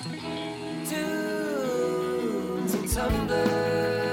And tumblers.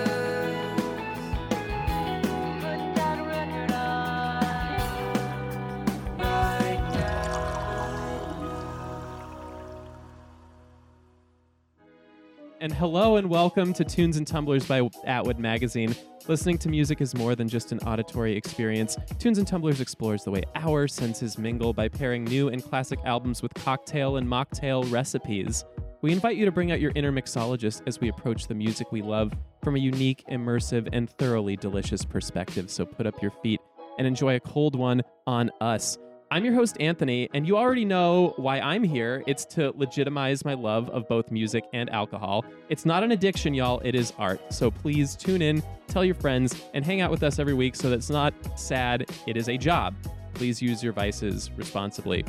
And hello and welcome to Tunes and Tumblers by Atwood Magazine. Listening to music is more than just an auditory experience. Tunes and Tumblers explores the way our senses mingle by pairing new and classic albums with cocktail and mocktail recipes. We invite you to bring out your inner mixologist as we approach the music we love from a unique, immersive, and thoroughly delicious perspective. So put up your feet and enjoy a cold one on us. I'm your host, Anthony, and you already know why I'm here. It's to legitimize my love of both music and alcohol. It's not an addiction, y'all, it is art. So please tune in, tell your friends, and hang out with us every week so that it's not sad, it is a job. Please use your vices responsibly.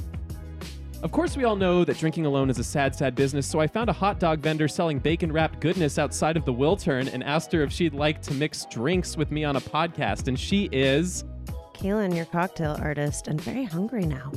Of course, we all know that drinking alone is a sad, sad business, so I found a hot dog vendor selling bacon wrapped goodness outside of the Wiltern and asked her if she'd like to mix drinks with me on a podcast, and she is. Keelan, your cocktail artist, and very hungry now.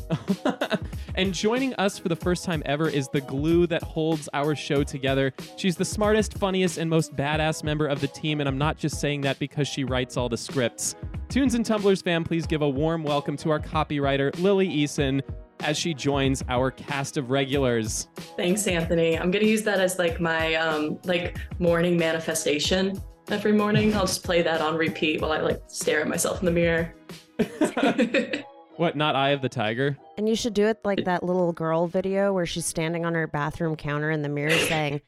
and joining us for the first time ever is the glue that holds our show together. She's the smartest, funniest, and most badass member of the team, and I'm not just saying that because she writes all the scripts. Tunes and Tumblers fam, please give a warm welcome to our copywriter, Lily Eason, as she joins our cast of regulars. Thanks, Anthony. I'm gonna use that as like my um like morning manifestation every morning. I'll just play that on repeat while I like stare at myself in the mirror. What, not Eye of the Tiger? And you should do it like that little girl video where she's standing on her bathroom counter in the mirror saying,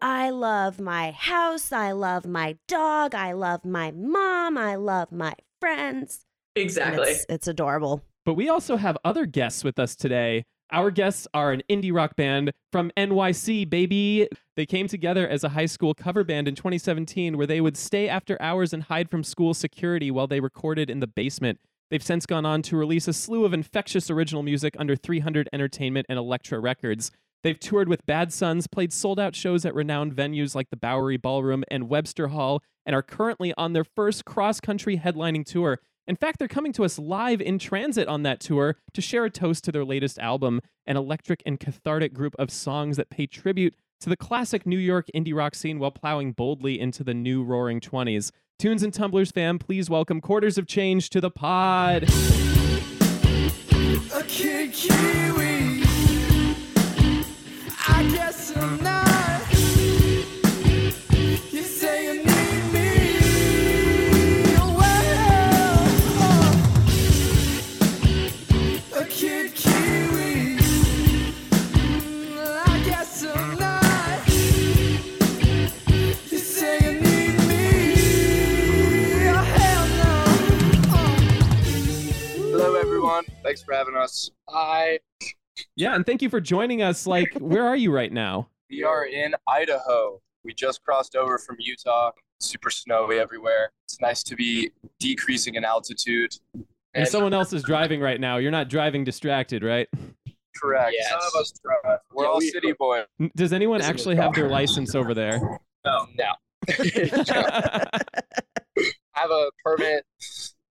I love my house. I love my dog. I love my mom. I love my friends. Exactly. It's, it's adorable. But we also have other guests with us today. Our guests are an indie rock band from NYC, baby. They came together as a high school cover band in 2017 where they would stay after hours and hide from school security while they recorded in the basement. They've since gone on to release a slew of infectious original music under 300 Entertainment and Elektra Records. They've toured with Bad Sons, played sold out shows at renowned venues like the Bowery Ballroom and Webster Hall, and are currently on their first cross country headlining tour. In fact, they're coming to us live in transit on that tour to share a toast to their latest album, an electric and cathartic group of songs that pay tribute to the classic New York indie rock scene while plowing boldly into the new roaring 20s. Tunes and Tumblers fam, please welcome Quarters of Change to the pod. A kid Kiwi. I guess I'm not. Hello, everyone. Thanks for having us. Hi. Yeah, and thank you for joining us. Like, where are you right now? We are in Idaho. We just crossed over from Utah. Super snowy everywhere. It's nice to be decreasing in altitude. And someone else is driving right now. You're not driving distracted, right? correct. Yes. Some of us drive. We're Yeah, all we- city boys. Does anyone This is actually have their license over there? No, No. I have a permit,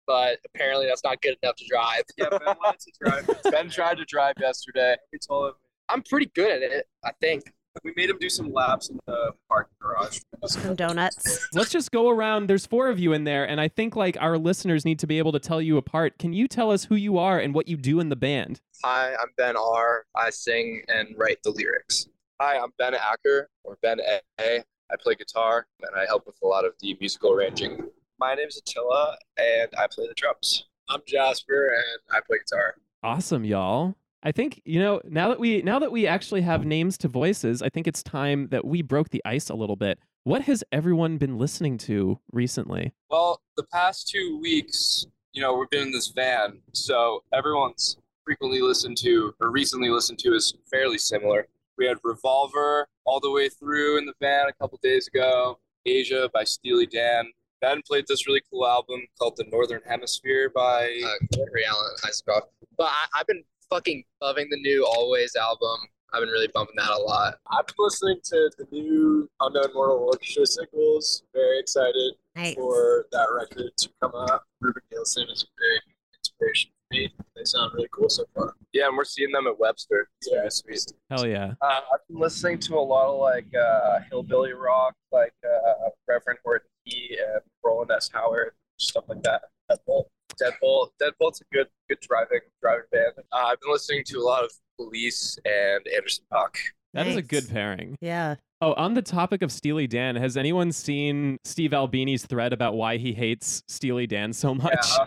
but apparently that's not good enough to drive. Yeah, Ben wanted to drive. Ben tried to drive yesterday. We told him. I'm pretty good at it, I think. We made him do some laps in the parking garage. Some donuts. Let's just go around. There's four of you in there, and I think like our listeners need to be able to tell you apart. Can you tell us who you are and what you do in the band? Hi, I'm Ben R. I sing and write the lyrics. Hi, I'm Ben Acker, or Ben A. I play guitar, and I help with a lot of the musical arranging. My name's Attila, and I play the drums. I'm Jasper, and I play guitar. Awesome, y'all. I think you know now that we now that we actually have names to voices, I think it's time that we broke the ice a little bit. What has everyone been listening to recently? Well, the past two weeks, you know, we've been in this van, so everyone's frequently listened to or recently listened to is fairly similar. We had Revolver all the way through in the van a couple days ago, Aja by Steely Dan. Ben played this really cool album called The Northern Hemisphere by Uh, Gregory Alan Isakov. But I, I've been fucking loving the new Alvvays album. I've been really bumping that a lot. I've been listening to the new Unknown Mortal Orchestra singles. Very excited Nice. for that record to come out. Ruban Nielson is a big inspiration for made. They sound really cool so far. Yeah, and we're seeing them at Webster. It's Yeah. very sweet. Hell yeah. Uh, I've been listening to a lot of like uh, hillbilly rock, like uh, Reverend Horton Heat and Rowland S. Howard, stuff like that. Deadbolt. Deadbolt. Deadbolt's a good, good driving, driving band. Uh, I've been listening to a lot of Police and Anderson .Paak. That is a good pairing. Yeah. Oh, on the topic of Steely Dan, has anyone seen Steve Albini's thread about why he hates Steely Dan so much? Yeah,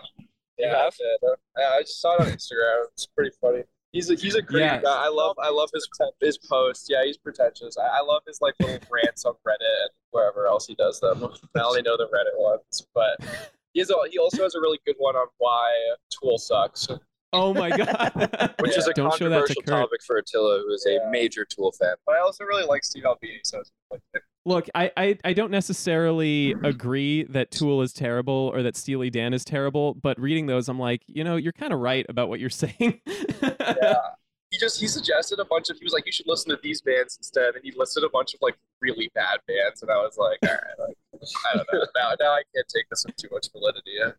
yeah, I did. I I just saw it on Instagram. It's pretty funny. He's a he's a great Yeah. guy. I love I love his his posts. Yeah, he's pretentious. I, I love his like little rants on Reddit and wherever else he does them. I only know the Reddit ones, but he has a, he also has a really good one on why Tool sucks. Oh my god. Which is a Don't show to controversial topic for Attila, who is Yeah. a major Tool fan. But I also really like Steve Albini, so it's like Look, I, I, I don't necessarily agree that Tool is terrible or that Steely Dan is terrible, but reading those, I'm like, you know, you're kind of right about what you're saying. yeah. He just he suggested a bunch of he was like you should listen to these bands instead, and he listed a bunch of like really bad bands, and I was like, all right, like, I don't know. Now now I can't take this with too much validity. Yeah.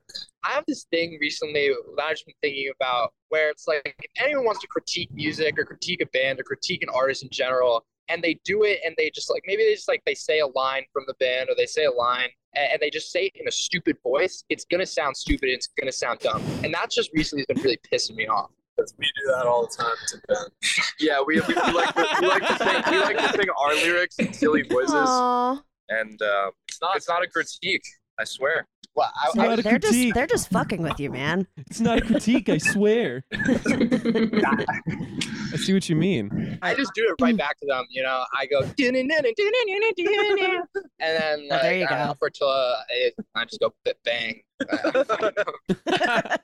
I have this thing recently that I've been thinking about where it's like if anyone wants to critique music or critique a band or critique an artist in general, and they do it and they just like maybe they just like they say a line from the band or they say a line and, and they just say it in a stupid voice, it's gonna sound stupid and it's gonna sound dumb. And that's just recently has been really pissing me off. We do that all the time to Ben. Yeah, we, we, we like to, we like to sing we like to sing our lyrics in silly voices, Aw. and uh, it's not it's not a critique. I swear. Well, I, I, They're just they're just fucking with you, man. it's not a critique, I swear. I see what you mean. I just do it right back to them. You know, I go and then Oh, like, there you I don't go. know, for till uh, it- I just go b- bang.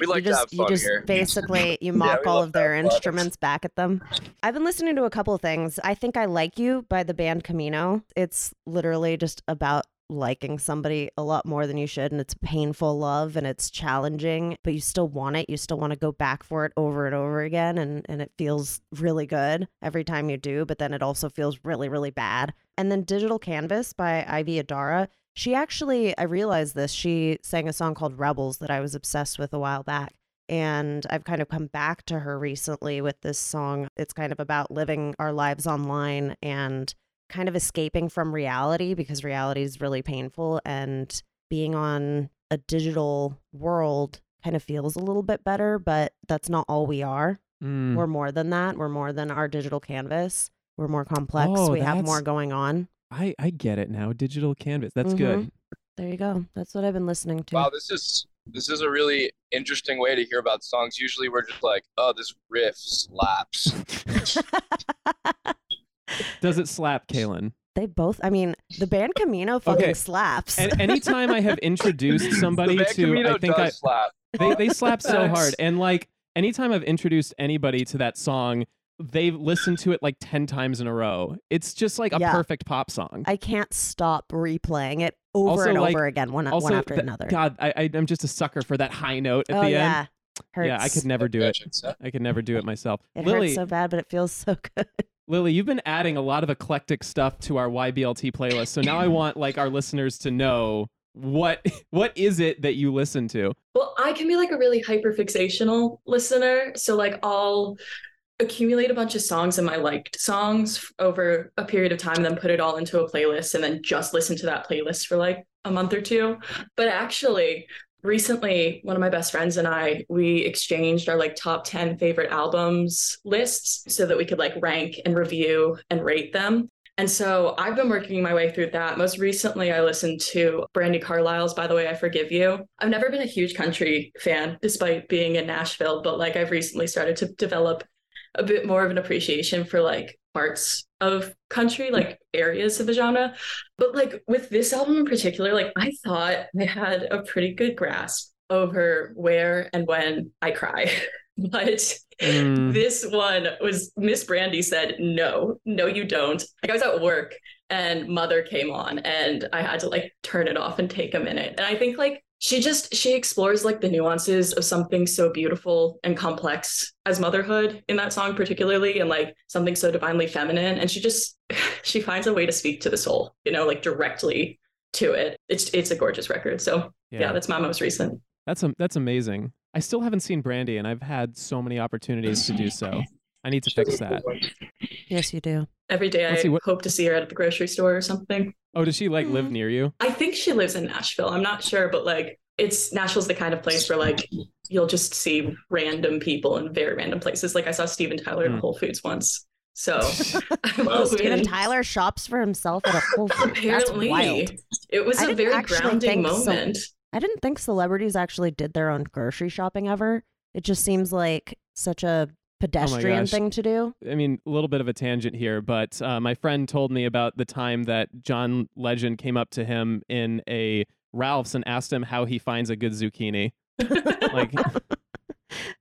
We like you to just, have you just here. basically you mock we all of their have fun. instruments back at them. I've been listening to a couple of things. I think I like you by the band Camino. It's literally just about liking somebody a lot more than you should and it's painful love and it's challenging but you still want it you still want to go back for it over and over again and and it feels really good every time you do but then it also feels really really bad and then digital canvas by ivy adara she actually i realized this she sang a song called rebels that i was obsessed with a while back and I've kind of come back to her recently with this song. It's kind of about living our lives online and kind of escaping from reality because reality is really painful and being on a digital world kind of feels a little bit better, but that's not all we are. Mm. We're more than that. We're more than our digital canvas. We're more complex. Oh, we have more going on. I, I get it now. Digital canvas. That's Mhm. good. There you go. That's what I've been listening to. Wow, this is this is a really interesting way to hear about songs. Usually we're just like, oh, this riff slaps. Does it slap, Kalen? they both, I mean, the band Camino fucking Okay. slaps. And anytime I have introduced somebody to, Camino I think does I, slap. they, they slap so hard. And like anytime I've introduced anybody to that song, they've listened to it like 10 times in a row. It's just like a Yeah. perfect pop song. I can't stop replaying it over Also, and like- over again, one, also, one after th- another. God, I, I, I'm just a sucker for that high note at oh the yeah, end. hurts. Yeah, I could never do it. I could never do it myself. It Lily, hurts so bad, but it feels so good. Lily, you've been adding a lot of eclectic stuff to our YBLT playlist. So now I want like our listeners to know what what is it that you listen to? Well, I can be like a really hyperfixational listener. So like I'll accumulate a bunch of songs and my liked songs over a period of time, then put it all into a playlist and then just listen to that playlist for like a month or two. But actually, recently one of my best friends and I we exchanged our like top 10 favorite albums lists so that we could like rank and review and rate them. And so I've been working my way through that. Most recently, I listened to Brandi Carlile's By the Way I Forgive You. I've never been a huge country fan, despite being in Nashville, but like I've recently started to develop a bit more of an appreciation for like parts of country, like areas of the genre. But like with this album in particular, like I thought I had a pretty good grasp over where and when I cry. but Mm. this one was Miss Brandi said, no, no, you don't. Like I was at work and mother came on and I had to like turn it off and take a minute. And I think like she just she explores like the nuances of something so beautiful and complex as motherhood in that song particularly and like something so divinely feminine and she just she finds a way to speak to the soul you know like directly to it it's it's a gorgeous record so yeah, that's my most recent That's a, that's amazing. I still haven't seen Brandi, and I've had so many opportunities to do so. I need to fix that. Yes, you do. Every day Let's I see, what- hope to see her at the grocery store or something. Oh, does she like Mm. live near you? I think she lives in Nashville. I'm not sure, but like it's Nashville's the kind of place where like you'll just see random people in very random places. Like I saw Steven Tyler Hmm. in Whole Foods once. So I'm Steven Tyler shops for himself at a Whole Foods. That's apparently wild. it was I a very grounding think so. moment. I didn't think celebrities actually did their own grocery shopping ever. It just seems like such a pedestrian gosh. thing to do. I mean, a little bit of a tangent here, but uh, my friend told me about the time that John Legend came up to him in a Ralph's and asked him how he finds a good zucchini. Like,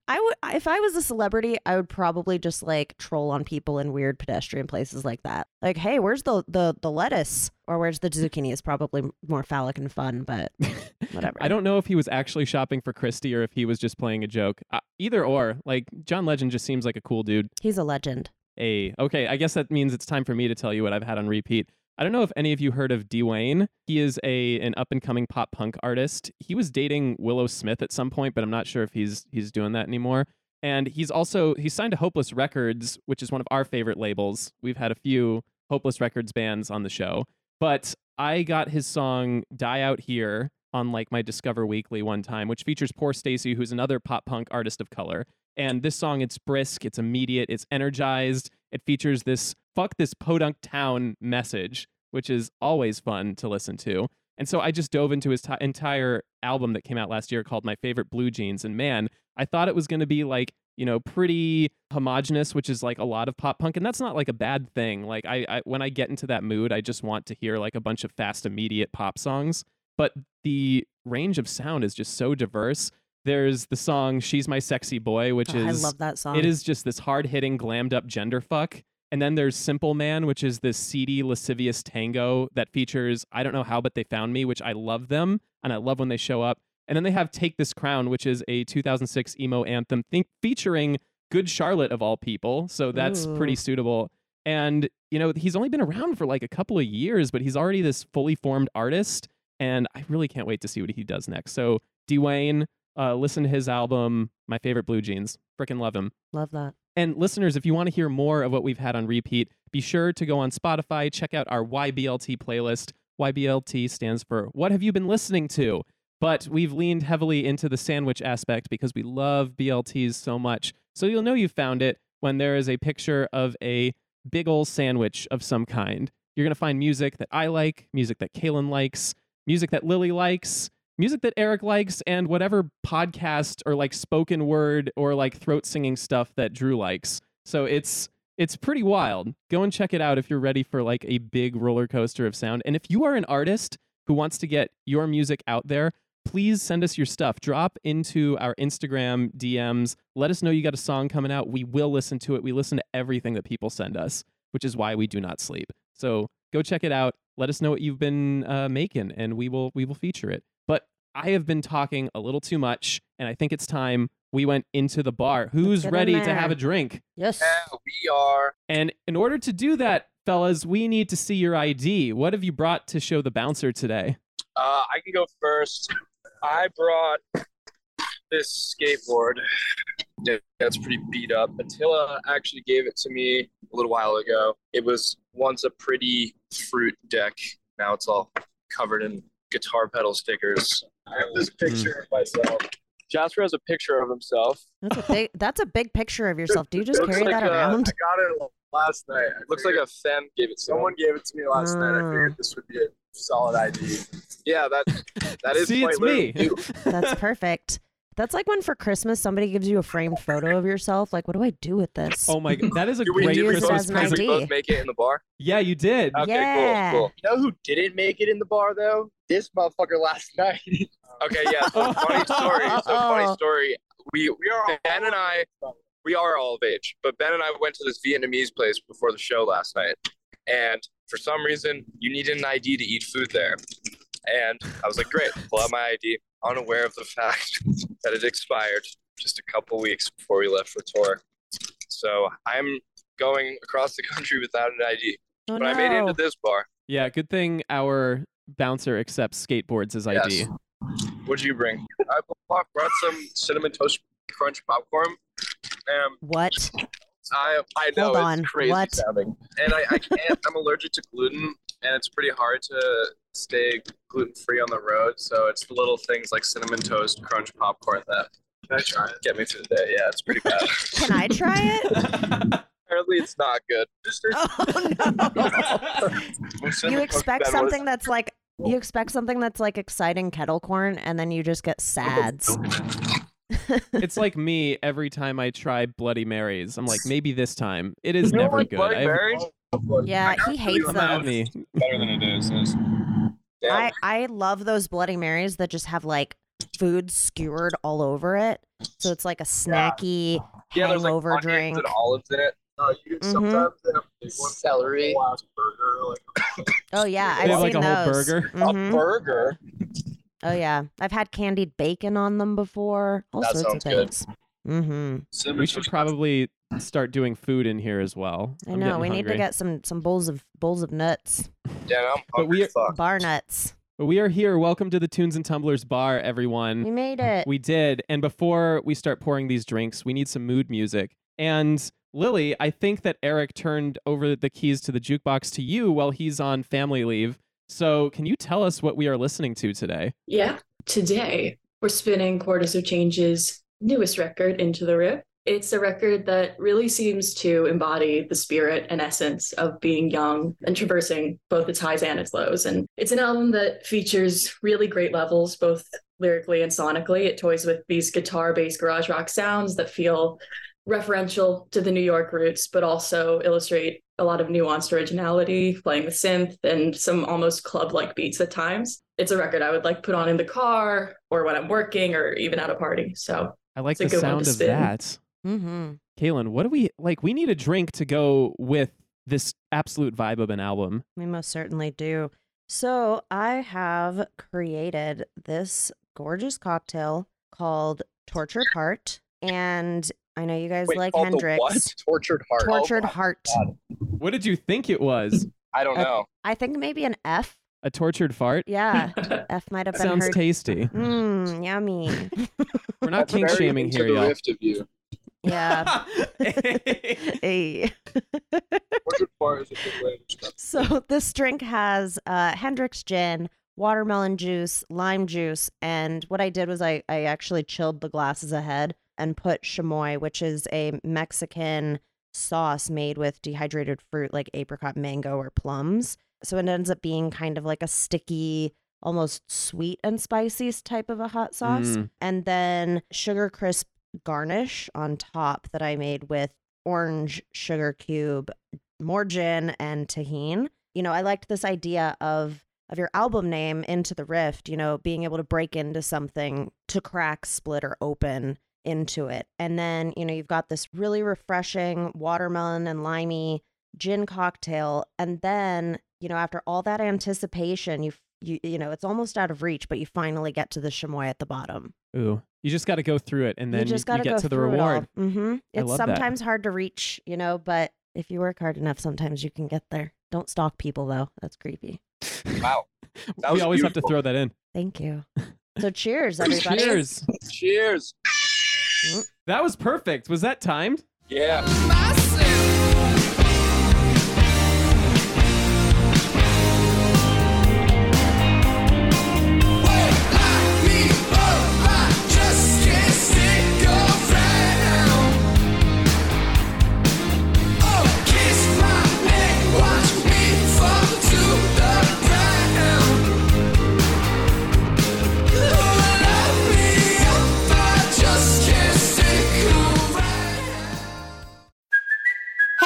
I would if I was a celebrity, I would probably just like troll on people in weird pedestrian places like that. Like, hey, where's the the, the lettuce? Or where's the zucchini is probably more phallic and fun, but whatever. I don't know if he was actually shopping for Christie or if he was just playing a joke. Uh, either or, like John Legend just seems like a cool dude. He's a legend. A okay, I guess that means it's time for me to tell you what I've had on repeat. I don't know if any of you heard of De'Wayne. He is a an up and coming pop punk artist. He was dating Willow Smith at some point, but I'm not sure if he's he's doing that anymore. And he's also he's signed to Hopeless Records, which is one of our favorite labels. We've had a few Hopeless Records bands on the show. But I got his song Die Out Here on like my Discover Weekly one time, which features Poorstacy, who's another pop punk artist of color. And this song, it's brisk, it's immediate, it's energized. It features this fuck this podunk town message, which is always fun to listen to. And so I just dove into his ti entire album that came out last year called My Favorite Blue Jeans. And man, I thought it was going to be like, you know, pretty homogenous, which is like a lot of pop punk. And that's not like a bad thing. Like, I, I when I get into that mood, I just want to hear like a bunch of fast, immediate pop songs. But the range of sound is just so diverse. There's the song She's My Sexy Boy, which Oh, I love that song. it is just this hard hitting, glammed up gender fuck. And then there's Simple Man, which is this seedy, lascivious tango that features I don't know how, but they found me, which I love them. And I love when they show up. And then they have Take This Crown, which is a 2006 emo anthem think, featuring Good Charlotte of all people. So that's pretty suitable. And, you know, he's only been around for like a couple of years, but he's already this fully formed artist. And I really can't wait to see what he does next. So, De'Wayne, uh, listen to his album, My Favorite Blue Jeans. Freaking love him. Love that. And listeners, if you want to hear more of what we've had on repeat, be sure to go on Spotify, check out our YBLT playlist. YBLT stands for What Have You Been Listening To? But we've leaned heavily into the sandwich aspect because we love BLTs so much. So you'll know you found it when there is a picture of a big ol' sandwich of some kind. You're going to find music that I like, music that Kaylin likes, music that Lily likes, music that Eric likes, and whatever podcast or like spoken word or like throat singing stuff that Drew likes. So it's it's pretty wild. Go and check it out if you're ready for like a big roller coaster of sound. And if you are an artist who wants to get your music out there, please send us your stuff. Drop into our Instagram DMs. Let us know you got a song coming out. We will listen to it. We listen to everything that people send us, which is why we do not sleep. So go check it out. Let us know what you've been uh, making, and we will we will feature it. But I have been talking a little too much, and I think it's time we went into the bar. Who's ready to have a drink? Yes. Yeah, we are. And in order to do that, fellas, we need to see your ID. What have you brought to show the bouncer today? Uh, I can go first. I brought this skateboard. That's pretty beat up. Attila actually gave it to me a little while ago. It was once a pretty fruit deck. Now it's all covered in guitar pedal stickers. I have this hmm. picture of myself. Jasper has a picture of himself. That's a big that's a big picture of yourself. Do you just carry like that a- around? I got it last night. I Looks like a femme gave it to someone him. gave it to me last night. I figured hmm. this would be a solid ID. Yeah, that that is See, quite it's me. That's perfect. That's like when for Christmas somebody gives you a framed photo of yourself. Like, what do I do with this? Oh my god, that is a great did we use it Christmas as an both, present. did we ID. both make it in the bar? Yeah, you did. Okay, Yeah. cool, cool. You know who didn't make it in the bar though? This motherfucker last night. Okay, yeah. So funny story. So funny Oh. story. We We are all Ben and I we are all of age, but Ben and I went to this Vietnamese place before the show last night, and for some reason you needed an ID to eat food there, and I was like, great, pull out my ID, unaware of the fact that it expired just a couple weeks before we left for tour. So I'm going across the country without an ID, Oh, but I made it no. into this bar. Yeah, good thing our bouncer accepts skateboards as ID. Yes. What'd you bring? I brought brought some cinnamon toast crunch popcorn. Um, What? I I know Hold it's on, crazy what? sounding, and I, I can't. I'm allergic to gluten, and it's pretty hard to stay gluten free on the road. So it's the little things like cinnamon toast crunch popcorn that Can I try it? get me through the day. Yeah, it's pretty bad. Can I try it? Apparently, it's not good. Oh no! you expect something that's like you expect something that's like exciting kettle corn, and then you just get sads. Oh, it's like me every time I try Bloody Marys. I'm like, maybe this time. It is You never like good. Bloody Marys? Yeah, he hates them. me. better than it is. It's- Damn. I I love those Bloody Marys that just have like food skewered all over it, so it's like a snacky yeah, there's like hangover onions drink. and olives in it. Uh, you Mhm. sometimes they have Celery. burger, like Oh yeah, I've have like seen a whole those. burger. Mhm. a burger. Oh yeah, I've had candied bacon on them before. All That sorts of things. good. Things. Mm-hmm. Cinnamon We should probably start doing food in here as well. I I'm know. getting We need to get some some bowls of bowls of nuts. Yeah, I'm But we are- bar nuts. But we are here. Welcome to the Tunes and Tumblers bar, everyone. We made it. We did. And before we start pouring these drinks, we need some mood music. And Lily, I think that Eric turned over the keys to the jukebox to you while he's on family leave. So can you tell us what we are listening to today? Yeah. Today, we're spinning Quarters of Change's newest record, Into the Rift. It's a record that really seems to embody the spirit and essence of being young and traversing both its highs and its lows. And it's an album that features really great levels, both lyrically and sonically. It toys with these guitar based garage rock sounds that feel referential to the New York roots, but also illustrate a lot of nuanced originality, playing with synth and some almost club like beats at times. It's a record I would like put on in the car or when I'm working or even at a party. So I like the a good one sound of that. Mm-hmm. Kaylin, what do we like? We need a drink to go with this absolute vibe of an album. We most certainly do. So I have created this gorgeous cocktail called Tortured Heart, and I know you guys Wait, like called the Hendrix. what? Tortured heart. Tortured my Heart. God. What did you think it was? I don't know. I think maybe an F. A tortured fart? Yeah, F might have been Sounds her. tasty. Mmm, yummy. We're not That's kink very shaming here, y'all. rift of you. yeah. Hey. Tortured part is a good way to describe it. So this drink has uh, Hendricks gin, watermelon juice, lime juice, and what I did was I, I actually chilled the glasses ahead and put chamoy, which is a Mexican sauce made with dehydrated fruit like apricot, mango, or plums. So it ends up being kind of like a sticky, almost sweet and spicy type of a hot sauce. Mm. And then sugar crisp garnish on top that I made with orange sugar cube, more gin, and Tajin. You know, I liked this idea of of your album name into the rift, you know, being able to break into something to crack, split, or open into it. And then, you know, you've got this really refreshing watermelon and limey gin cocktail. And then, you know, after all that anticipation, you you you know, it's almost out of reach, but you finally get to the chamoy at the bottom. Ooh, you just got to go through it, and then you just got to get go to the through reward. It. Mm-hmm. It's love that. sometimes hard to reach, you know, but if you work hard enough, sometimes you can get there. Don't stalk people though. That's creepy. Wow. That we was always have to throw that in. Thank you. So cheers, everybody. Cheers. Cheers. That was perfect. Was that timed? Yeah.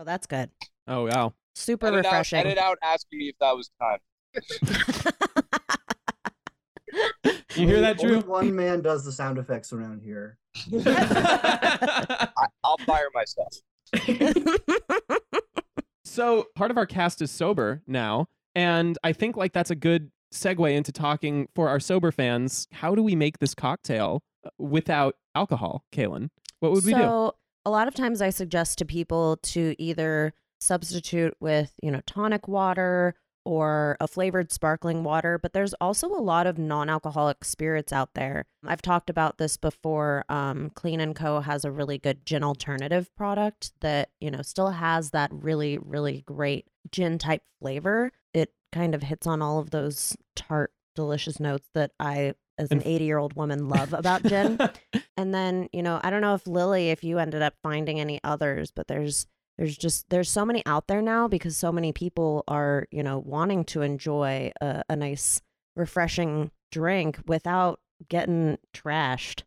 Oh, that's good. Oh wow. Super Edit out, refreshing. edit out asking me if that was time. You hear that, Only one man does the sound effects around here. I, I'll fire myself. so part of our cast is sober now, and I think like that's a good segue into talking for our sober fans. How do we make this cocktail uh, without alcohol, Kaylin? What would we do? A lot of times I suggest to people to either substitute with, you know, tonic water or a flavored sparkling water, but there's also a lot of non-alcoholic spirits out there. I've talked about this before. Um, Clean and Co has a really good gin alternative product that, you know, still has that really, really great gin type flavor. It kind of hits on all of those tart, delicious notes that I as an 80 year old woman love about gin. And then, you know, I don't know if Lily, if you ended up finding any others, but there's there's just there's so many out there now because so many people are, you know, wanting to enjoy a, a nice, refreshing drink without getting trashed.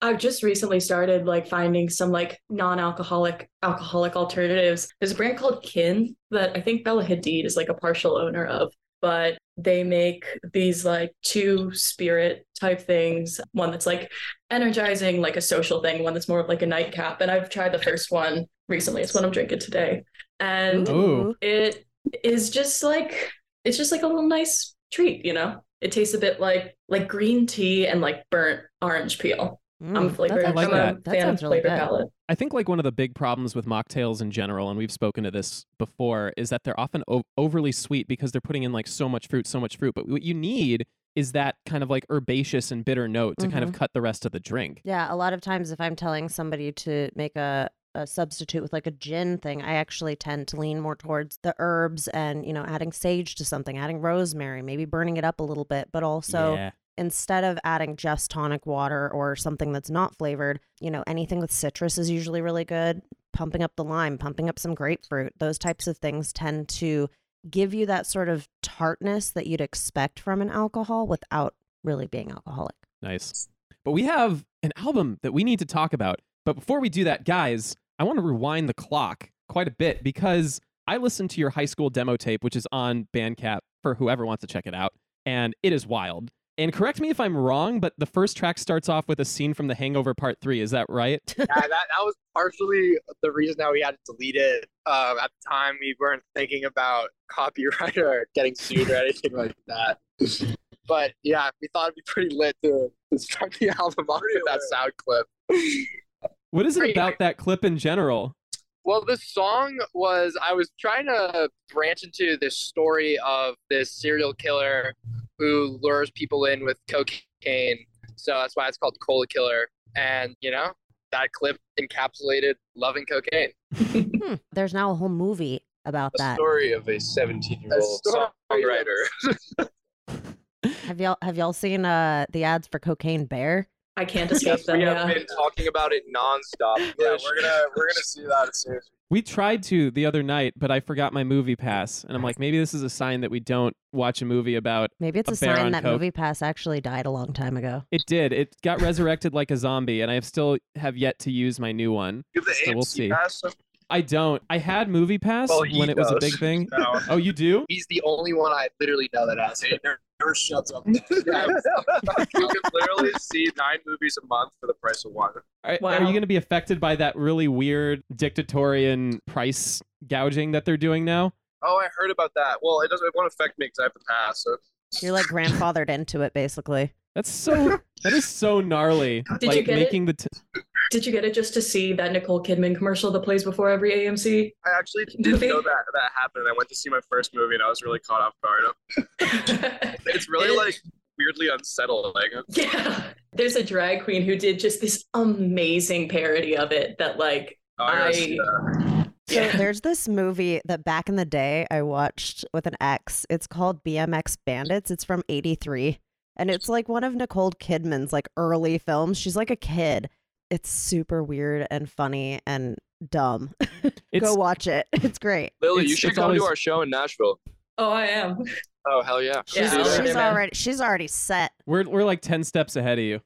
I've just recently started like finding some like non-alcoholic alcoholic alternatives. There's a brand called Kin that I think Bella Hadid is like a partial owner of, but they make these like two spirit type things. One that's like energizing, like a social thing, one that's more of like a nightcap. And I've tried the first one recently. It's what I'm drinking today. And Ooh. it is just like it's just like a little nice treat, you know? It tastes a bit like like green tea and like burnt orange peel. I'm a Mm, flavor. that's I like I'm a that. That fan of sounds really flavor good. palette. I think like one of the big problems with mocktails in general, and we've spoken to this before, is that they're often o- overly sweet because they're putting in like so much fruit, so much fruit. But what you need is that kind of like herbaceous and bitter note to kind of cut the rest of the drink. Yeah, a lot of times if I'm telling somebody to make a, a substitute with like a gin thing, I actually tend to lean more towards the herbs and, you know, adding sage to something, adding rosemary, maybe burning it up a little bit, but also yeah. Instead of adding just tonic water or something that's not flavored, you know, anything with citrus is usually really good. Pumping up the lime, pumping up some grapefruit, those types of things tend to give you that sort of tartness that you'd expect from an alcohol without really being alcoholic. Nice. But we have an album that we need to talk about. But before we do that, guys, I want to rewind the clock quite a bit because I listened to your high school demo tape, which is on Bandcamp for whoever wants to check it out, and it is wild. And correct me if I'm wrong, but the first track starts off with a scene from The Hangover Part 3. Is that right? yeah, that, that was partially the reason that we had to delete it. Um, at the time, we weren't thinking about copyright or getting sued or anything like that. But yeah, we thought it'd be pretty lit to, to start the album off with that sound clip. What is it about that clip in general? Well, this song was I was trying to branch into this story of this serial killer who lures people in with cocaine. So that's why it's called Cola Killer. And you know, that clip encapsulated loving cocaine. Hmm. There's now a whole movie about A that. story of a 17 year old songwriter. Have y'all have y'all seen uh the ads for Cocaine Bear? I can't escape Yes, them. we have Yeah. been talking about it nonstop. Yeah, we're gonna we're gonna see that as soon as We tried to the other night, but I forgot my movie pass. And I'm like, maybe this is a sign that we don't watch a movie about. Maybe it's A a, sign that coke. Movie Pass actually died a long time ago. It did. It got resurrected like a zombie, and I have still have yet to use my new one. You have the So AMC we'll see. pass. I don't. I had Movie Pass Well, when it was a big thing. No. Oh, you do? He's the only one I literally know that has it. Never, never shuts up. you can literally see nine movies a month for the price of one. Are, are you going to be affected by that really weird dictatorian price gouging that they're doing now? Oh, I heard about that. Well, it doesn't. It won't affect me because I have the pass. So You're like grandfathered into it, basically. That's so. that is so gnarly. Did you like get it? making the. T- Did you get it just to see that Nicole Kidman commercial that plays before every AMC? I actually didn't Movie? know that that happened. I went to see my first movie and I was really caught off guard. It's really It- like weirdly unsettling. yeah. There's a drag queen who did just this amazing parody of it that like Oh, I gotta I- So there's this movie that back in the day I watched with an ex. It's called BMX Bandits. It's from 83 and it's like one of Nicole Kidman's like early films. She's like a kid. It's super weird and funny and dumb. it's Go watch it. It's great. Lily, you should come always- to our show in Nashville. Oh, I am. Oh hell yeah! Yeah, She's, I'll See be that? she's already she's already set. we're we're like ten steps ahead of you.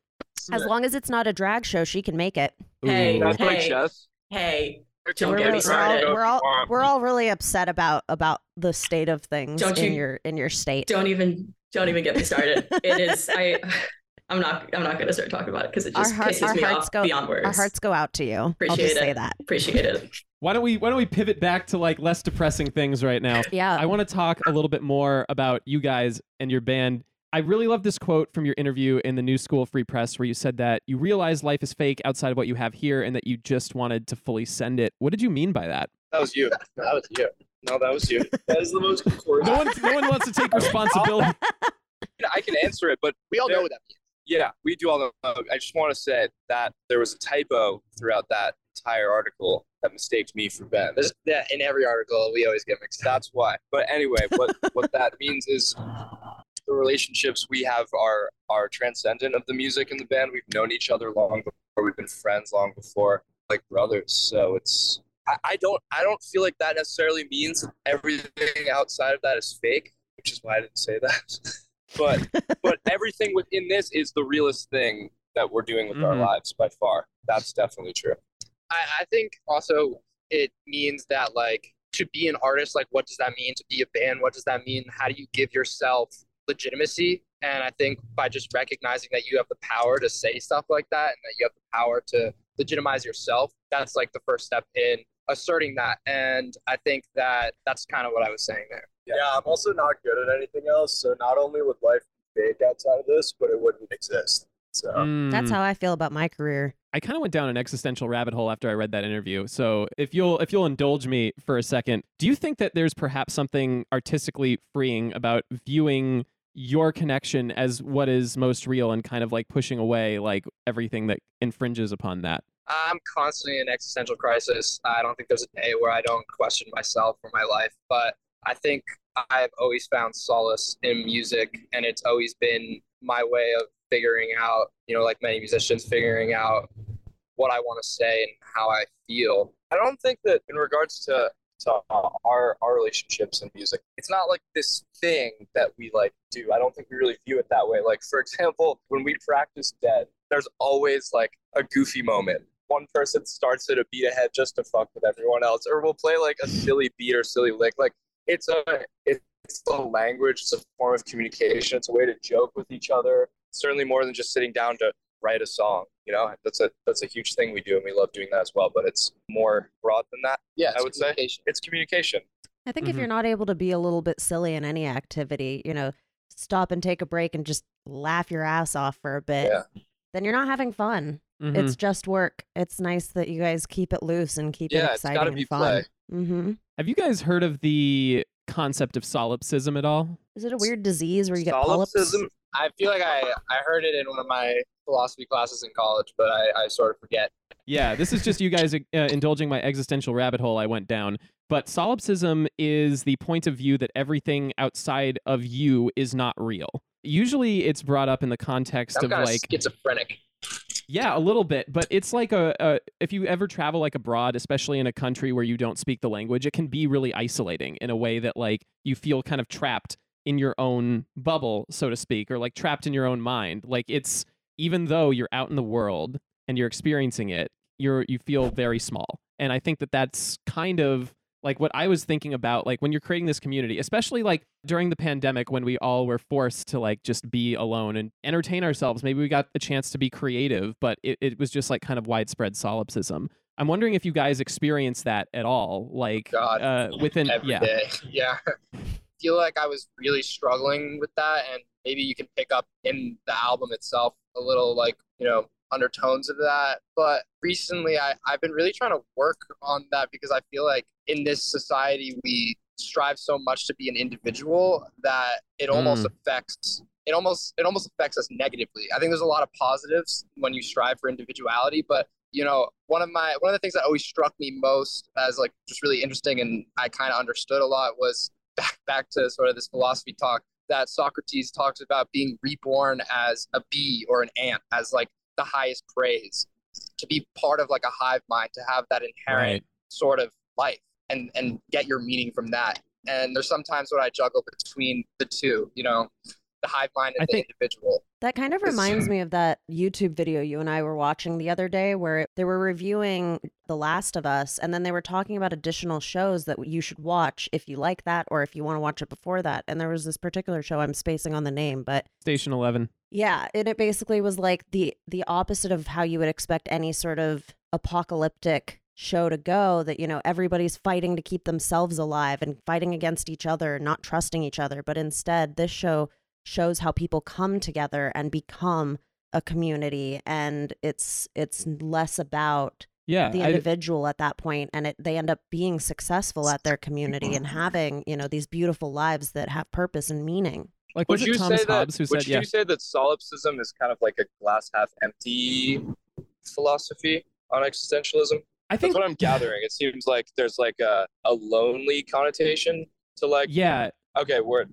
As long as it's not a drag show, she can make it. Hey, Ooh. That's my Hey. chest. Hey, We're Don't We're, get really- me we're started. all, we're all we're all really upset about about the state of things Don't in you- your in your state. don't even Don't even get me started. it is I I'm not I'm not gonna start talking about it because it just heart, pisses our me hearts off go beyond words. our hearts go out to you. I'll Appreciate just say that. Appreciate it. Why don't we why don't we pivot back to like less depressing things right now? Yeah. I want to talk a little bit more about you guys and your band. I really love this quote from your interview in the New School Free Press where you said that you realize life is fake outside of what you have here and that you just wanted to fully send it. What did you mean by that? That was you. That was you. No, that was you. That is the most important. No one no one wants to take responsibility. I can answer it, but We all know what that means. Yeah, we do all know. I just want to say that there was a typo throughout that entire article that mistaked me for Ben. There's that in every article. We always get mixed. That's why. But anyway, what what that means is the relationships we have are are transcendent of the music and the band. We've known each other long before. We've been friends long before, like brothers. So it's I, I don't I don't feel like that necessarily means everything outside of that is fake, which is why I didn't say that. but but everything within this is the realest thing that we're doing with our Mhm. lives by far. That's definitely true. I, I think also it means that like to be an artist, like what does that mean? To be a band, what does that mean? How do you give yourself legitimacy? And I think by just recognizing that you have the power to say stuff like that and that you have the power to legitimize yourself, that's like the first step in asserting that. And I think that that's kind of what I was saying there. Yeah. I'm also not good at anything else. So not only would life be fake outside of this, but it wouldn't exist. So That's Mm. how I feel about my career. I kind of went down an existential rabbit hole after I read that interview. So if you'll if you'll indulge me for a second, do you think that there's perhaps something artistically freeing about viewing your connection as what is most real and kind of like pushing away like everything that infringes upon that? I'm constantly in existential crisis. I don't think there's a day where I don't question myself or my life, but I think I've always found solace in music, and it's always been my way of figuring out, you know, like many musicians, figuring out what I want to say and how I feel. I don't think that in regards to to our our relationships in music, it's not like this thing that we like do. I don't think we really view it that way. Like for example, when we practice dead, there's always like a goofy moment. One person starts at a beat ahead just to fuck with everyone else, or we'll play like a silly beat or silly lick. Like it's a it's a language. It's a form of communication. It's a way to joke with each other. Certainly more than just sitting down to write a song. You know, that's a that's a huge thing we do, and we love doing that as well. But it's more broad than that. Yeah, I would say. It's communication. I think if Mhm. you're not able to be a little bit silly in any activity, you know, stop and take a break and just laugh your ass off for a bit, Yeah. then you're not having fun. Mhm. It's just work. It's nice that you guys keep it loose and keep it Yeah, it's exciting gotta and fun. play. Mm-hmm. Have you guys heard of the concept of solipsism at all? Is it a weird disease where you get polyps? Solipsism. I feel like I, I heard it in one of my philosophy classes in college, but I, I sort of forget. Yeah, this is just you guys uh, indulging my existential rabbit hole I went down. But solipsism is the point of view that everything outside of you is not real. Usually it's brought up in the context I'm of like schizophrenic. Yeah, a little bit, but it's like a, a if you ever travel like abroad, especially in a country where you don't speak the language, it can be really isolating in a way that like you feel kind of trapped in your own bubble, so to speak, or like trapped in your own mind. Like it's even though you're out in the world and you're experiencing it, you're you feel very small. And I think that that's kind of like what I was thinking about like when you're creating this community, especially like during the pandemic when we all were forced to like just be alone and entertain ourselves. Maybe we got a chance to be creative, but it, it was just like kind of widespread solipsism. I'm wondering if you guys experienced that at all, like God, uh, within every yeah. day. Yeah. feel like I was really struggling with that and maybe you can pick up in the album itself a little like, you know, undertones of that. But recently I, I've been really trying to work on that because I feel like in this society we strive so much to be an individual that it mm. almost affects it almost it almost affects us negatively. I think there's a lot of positives when you strive for individuality, but you know, one of my one of the things that always struck me most as like just really interesting and I kind of understood a lot was back back to sort of this philosophy talk that Socrates talks about being reborn as a bee or an ant as like the highest praise to be part of like a hive mind to have that inherent Right. sort of life and and get your meaning from that and there's sometimes when i juggle between the two you know the hive mind I and the think- individual. That kind of reminds me of that YouTube video you and I were watching the other day where they were reviewing The Last of Us and then they were talking about additional shows that you should watch if you like that or if you want to watch it before that. And there was this particular show I'm spacing on the name, but Station 11. yeah, and it basically was like the the opposite of how you would expect any sort of apocalyptic show to go that you know everybody's fighting to keep themselves alive and fighting against each other not trusting each other but instead this show shows how people come together and become a community and it's it's less about Yeah. the I- individual at that point and it, they end up being successful at their community and having you know these beautiful lives that have purpose and meaning like, Would was you it Thomas say? Hobbes who would said, you yeah, say that solipsism is kind of like a glass half empty philosophy on existentialism? I think, That's what I'm gathering. It seems like there's like a, a lonely connotation to like yeah, okay word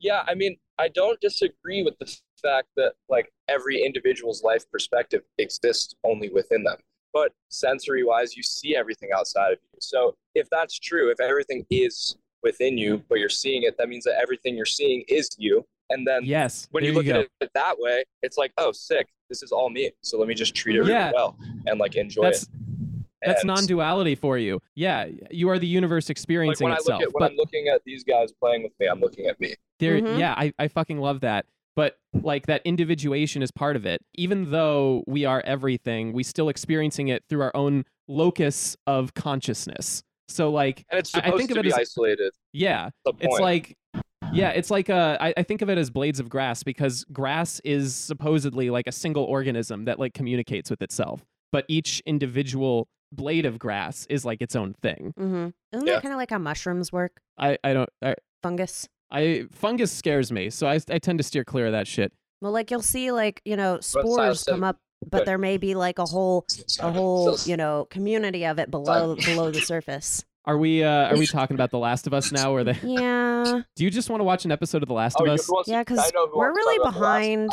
yeah i mean i don't disagree with the fact that like every individual's life perspective exists only within them but sensory wise you see everything outside of you so if that's true if everything is within you but you're seeing it that means that everything you're seeing is you and then yes. when you look go. at it that way it's like oh sick this is all me so let me just treat it really well and like enjoy That's it that's non-duality for you. Yeah, you are the universe like experiencing when I itself. look at when but I'm looking at these guys playing with me, I'm looking at me. there, Mhm. yeah, I, I fucking love that. But like that individuation is part of it. Even though we are everything, we still experiencing it through our own locus of consciousness. So like, And it's I- I supposed think of to it be as- isolated. yeah, it's like yeah it's like uh I, I think of it as blades of grass because grass is supposedly like a single organism that like communicates with itself but each individual blade of grass is like its own thing. Mm-hmm. isn't Yeah. that kind of like how mushrooms work? I i don't i, fungus? I fungus scares me so I, I tend to steer clear of that shit. Well, like you'll see, like you know, spores come up, but there may be like a whole, a whole, you know, community of it below below the surface. are we uh are we talking about the last of us now or the Yeah, do you just want to watch an episode of the last Oh, of us? who wants to- Yeah, because we're really talk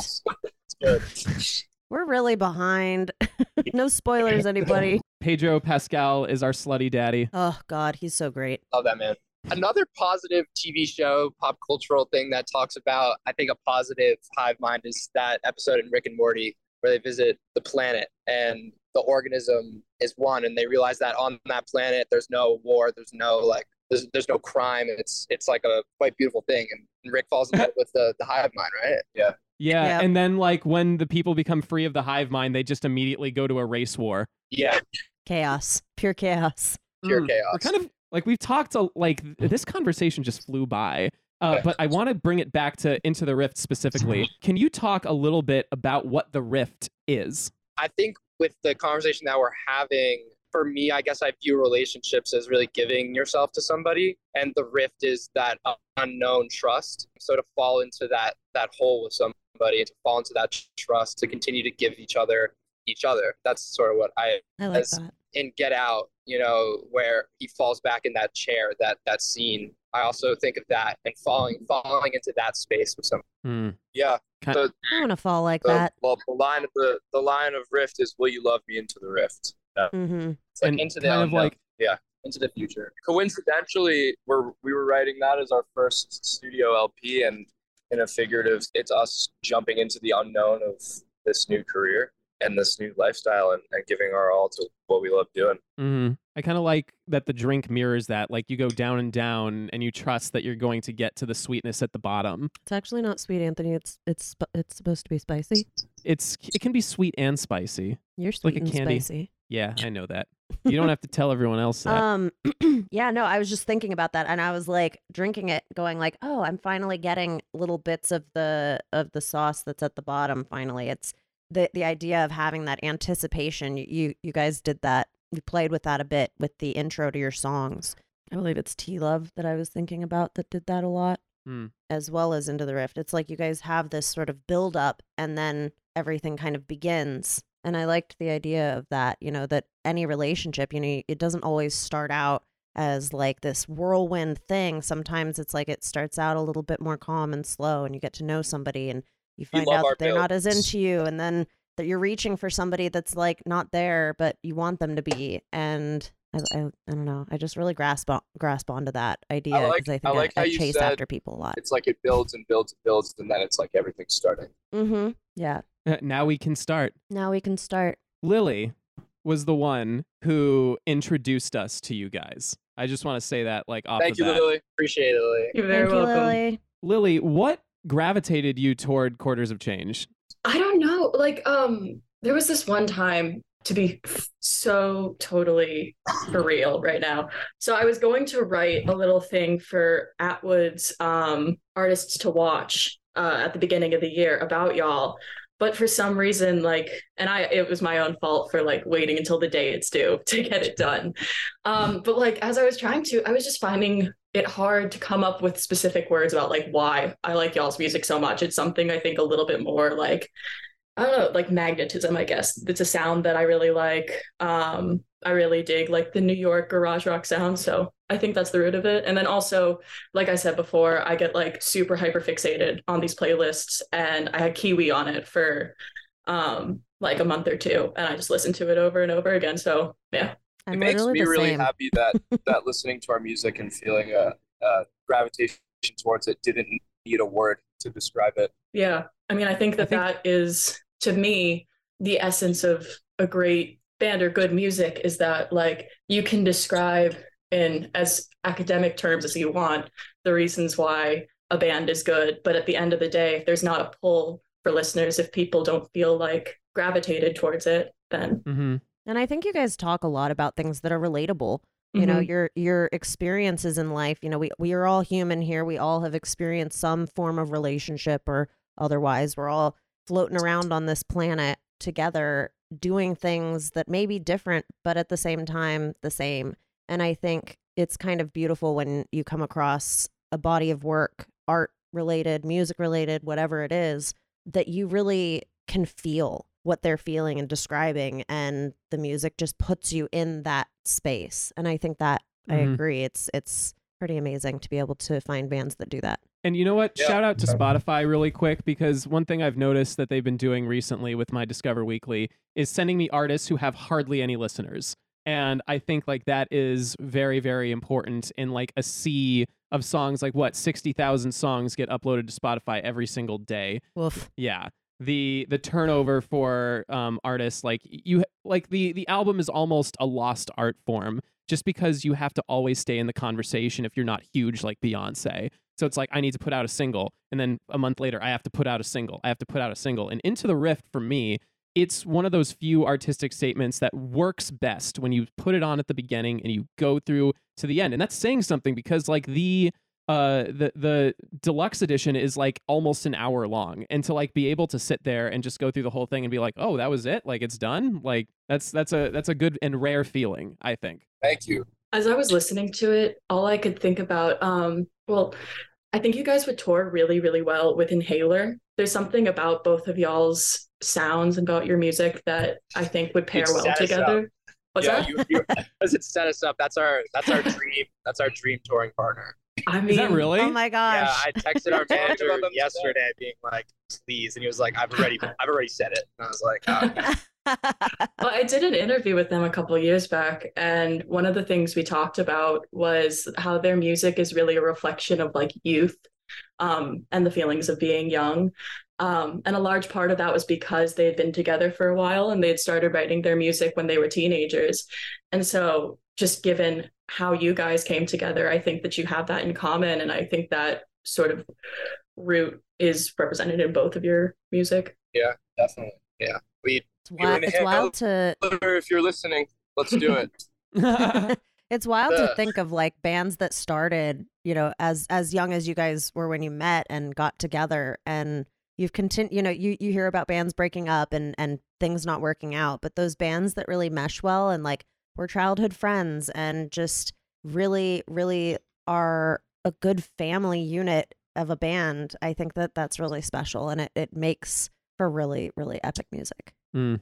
about The Last of Us. It's good. we're really behind. no spoilers, anybody. pedro pascal is our slutty daddy Oh God, he's so great. Love that man. Another positive TV show, pop cultural thing that talks about, I think, a positive hive mind is that episode in Rick and Morty where they visit the planet and the organism is one, and they realize that on that planet there's no war, there's no like, there's, there's no crime. It's it's like a quite beautiful thing, and Rick falls in love with the the hive mind, right? yeah Yeah. and then like when the people become free of the hive mind they just immediately go to a race war Yeah, Chaos, pure chaos. pure Mm. chaos. We're kind of like we've talked a, like this conversation just flew by. Uh, but I want to bring it back to Into the Rift specifically. Can you talk a little bit about what the Rift is? I think with the conversation that we're having, for me, I guess I view relationships as really giving yourself to somebody, and the rift is that unknown trust. So to fall into that that hole with somebody, and to fall into that trust, to continue to give each other each other. That's sort of what I I like As- that. in Get Out, you know, where he falls back in that chair, that that scene. I also think of that and falling falling into that space with someone. Hmm. Yeah. Kind- The, I want to fall like the, that. well, the line of the the line of rift is, "Will you love me into the rift?" Mm-hmm. It's like And into the kind of unknown, like into the future. Coincidentally, we're we were writing that as our first studio LP, and in a figurative, it's us jumping into the unknown of this new career and this new lifestyle, and, and giving our all to what we love doing. mhm. I kind of like that the drink mirrors that. Like you go down and down, and you trust that you're going to get to the sweetness at the bottom. It's actually not sweet, Anthony. It's it's it's supposed to be spicy. It's it can be sweet and spicy. You're like sweet a candy. spicy. Yeah, I know that. You don't have to tell everyone else that. Um, yeah, no, I was just thinking about that, and I was like drinking it, going like, "Oh, I'm finally getting little bits of the of the sauce that's at the bottom." Finally, it's the the idea of having that anticipation. You you, you guys did that. You played with that a bit with the intro to your songs. I believe it's T Love that I was thinking about that did that a lot, Hmm. as well as Into the Rift. It's like you guys have this sort of build up, and then everything kind of begins. And I liked the idea of that, you know, that any relationship, you know, it doesn't always start out as like this whirlwind thing. Sometimes it's like it starts out a little bit more calm and slow, and you get to know somebody and you find out that they're not as into you, and then that you're reaching for somebody that's like not there, but you want them to be. And I, I, I don't know. I just really grasp on, grasp onto that idea I like- because I, think I, like I chase said- after people a lot. It's like it builds and builds and builds, and then it's like everything's starting. Mm-hmm. Yeah. now we can start. Now we can start. Lily was the one who introduced us to you guys. I just want to say that like off Thank the you, bat. Lily. Appreciate it, Lily. You're very Thank you, welcome. Lily. Lily, what gravitated you toward Quarters of Change? I don't know. Like, um, there was this one time to be so totally for real right now. So I was going to write a little thing for Atwood's um artists to watch uh at the beginning of the year about y'all. But for some reason, like, and I, it was my own fault for like waiting until the day it's due to get it done. Um, but like, as I was trying to, I was just finding it hard to come up with specific words about like why I like y'all's music so much. It's something I think a little bit more like I don't know, like magnetism, I guess. It's a sound that I really like. Um, I really dig like the New York garage rock sound. So I think that's the root of it. And then also, like I said before, I get like super hyper fixated on these playlists and I had Kiwi on it for um like a month or two and I just listened to it over and over again. So yeah. I'm it makes me really same. happy that that listening to our music and feeling a, a gravitation towards it didn't need a word to describe it. Yeah. I mean, I think that think- that is, to me, the essence of a great band or good music is that, like, you can describe in as academic terms as you want the reasons why a band is good. But at the end of the day, if there's not a pull for listeners, if people don't feel like gravitated towards it, then Mm-hmm. And I think you guys talk a lot about things that are relatable. You know, Mhm. your your experiences in life. You know, we we are all human here. We all have experienced some form of relationship or otherwise. We're all floating around on this planet together, doing things that may be different, but at the same time the same. And I think it's kind of beautiful when you come across a body of work, art related, music related, whatever it is, that you really can feel what they're feeling and describing and the music just puts you in that space and i think that i Mhm. agree it's it's pretty amazing to be able to find bands that do that And you know what? Yeah. Shout out to Spotify really quick because one thing I've noticed that they've been doing recently with my Discover Weekly is sending me artists who have hardly any listeners. And I think like that is very, very important in like a sea of songs. Like what, 60,000 songs get uploaded to Spotify every single day. Woof. Yeah. The the turnover for um artists like you like the the album is almost a lost art form just because you have to always stay in the conversation if you're not huge like Beyonce. So it's like I need to put out a single and then a month later I have to put out a single. I have to put out a single. And Into the Rift for me, it's one of those few artistic statements that works best when you put it on at the beginning and you go through to the end. And that's saying something because like the uh the the deluxe edition is like almost an hour long and to like be able to sit there and just go through the whole thing and be like oh that was it like it's done like that's that's a that's a good and rare feeling i think Thank you. as I was listening to it, all I could think about, um, well, I think you guys would tour really, really well with Inhaler. There's something about both of y'all's sounds and about your music that I think would pair You'd well set up. together. What's yeah, that? you, you, as it set us up, that's our that's our dream. That's our dream touring partner. I mean, is that really oh my Yeah, I texted our manager about them today. yesterday, being like, "Please," and he was like, "I've already, I've already said it." And I was like, oh. Well, I did an interview with them a couple of years back, and one of the things we talked about was how their music is really a reflection of like youth um, and the feelings of being young. Um, and a large part of that was because they had been together for a while and they had started writing their music when they were teenagers. And so, just given how you guys came together, I think that you have that in common. And I think that sort of root is represented in both of your music. Yeah, definitely. Yeah. We it's wild, it's wild to if you're listening, let's do it. it's wild to Uh. think of like bands that started you know as as young as you guys were when you met and got together and you've continued you know you you hear about bands breaking up and and things not working out but those bands that really mesh well and like were childhood friends and just really really are a good family unit of a band i think that that's really special and it, it makes for really really epic music Mm.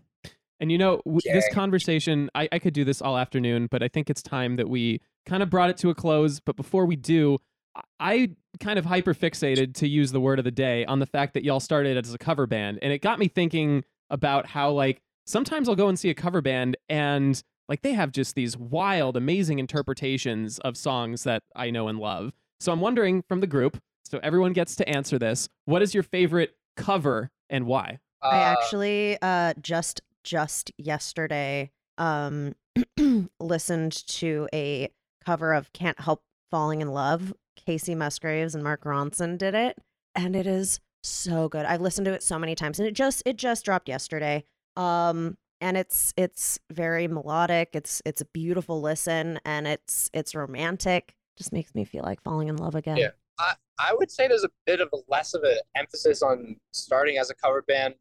And you know, w- this conversation, I, I could do this all afternoon, but I think it's time that we kind of brought it to a close. But before we do, I- I kind of hyper fixated to use the word of the day on the fact that y'all started as a cover band. And it got me thinking about how, like, sometimes I'll go and see a cover band and Like they have just these wild, amazing interpretations of songs that I know and love. So I'm wondering from the group, so everyone gets to answer this. What is your favorite cover and why? I Uh, actually uh just just yesterday um listened to a cover of Can't Help Falling in Love. Kacey Musgraves and Mark Ronson did it and it is so good. I've listened to it so many times and it just it just dropped yesterday. Um and it's it's very melodic. It's it's a beautiful listen and it's it's romantic. Just makes me feel like falling in love again. Yeah. I, I would say there's a bit of a less of an emphasis on starting as a cover band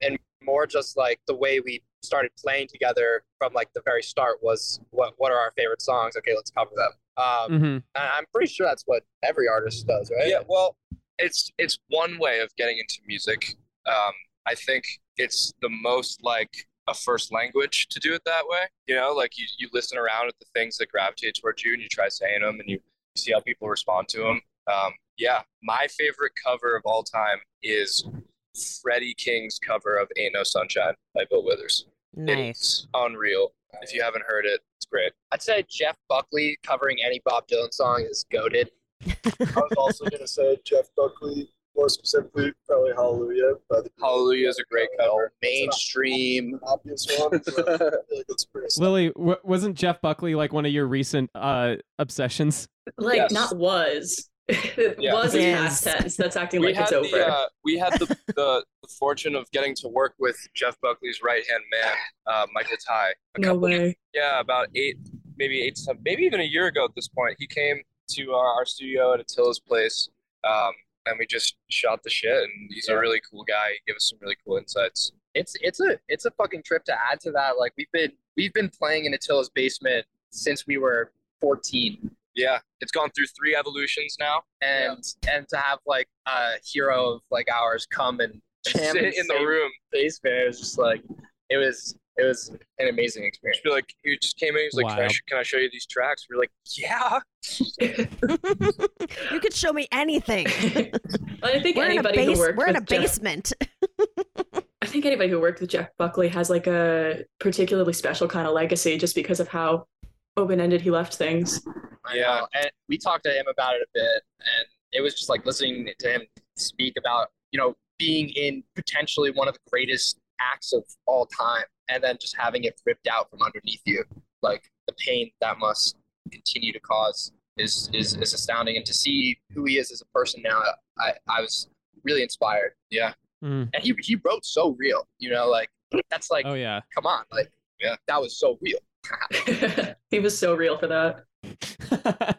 and more just like the way we started playing together from like the very start was what what are our favorite songs? Okay, let's cover them. Um, hmm and I'm pretty sure that's what every artist does, right? Yeah, well, it's it's one way of getting into music. Um, I think it's the most like a first language to do it that way. You know, like you, you listen around at the things that gravitate towards you and you try saying them and you see how people respond to them. Um, yeah, my favorite cover of all time is Freddie King's cover of Ain't No Sunshine by Bill Withers. Nice. It's unreal. If you haven't heard it, it's great. I'd say Jeff Buckley covering any Bob Dylan song is goaded. I was also gonna say Jeff Buckley, more specifically, probably Hallelujah. By the Hallelujah is a great cover. Mainstream. Obvious one. But I feel like it's pretty. Lily, w- wasn't Jeff Buckley like one of your recent uh, obsessions? Like Yes. not was. It Yeah. was is Is. past tense. That's acting we like had it's over. the uh, we had the, the the fortune of getting to work with Jeff Buckley's right hand man, uh, Michael Tighe. A no couple- way. Yeah, about eight, maybe eight, to- maybe even a year ago at this point. He came to our, our studio at Attila's place, um, and we just shot the shit. And he's a really cool guy. He gave us some really cool insights. It's it's a it's a fucking trip to add to that. Like we've been we've been playing in Attila's basement since we were 14. Yeah, it's gone through three evolutions now. And and to have like a hero of like ours come and jam Sit in the same room. basement, it was just like it was it was an amazing experience. Just be like, he just came in. He's like, can I, sh- can I show you these tracks? We're like, yeah. you could show me anything. I think We're in a anybody who base. worked We're in a Jeff- basement. I think anybody who worked with Jeff Buckley has like a particularly special kind of legacy just because of how open-ended he left things. Yeah. And we talked to him about it a bit, and it was just like listening to him speak about, you know, being in potentially one of the greatest acts of all time, and then just having it ripped out from underneath you. Like the pain that must continue to cause is is, is astounding. And to see who he is as a person now, I, I was really inspired. Yeah. Mm. And he he wrote so real, you know, like that's like Oh yeah. come on, like Yeah. that was so real. he was so real for that.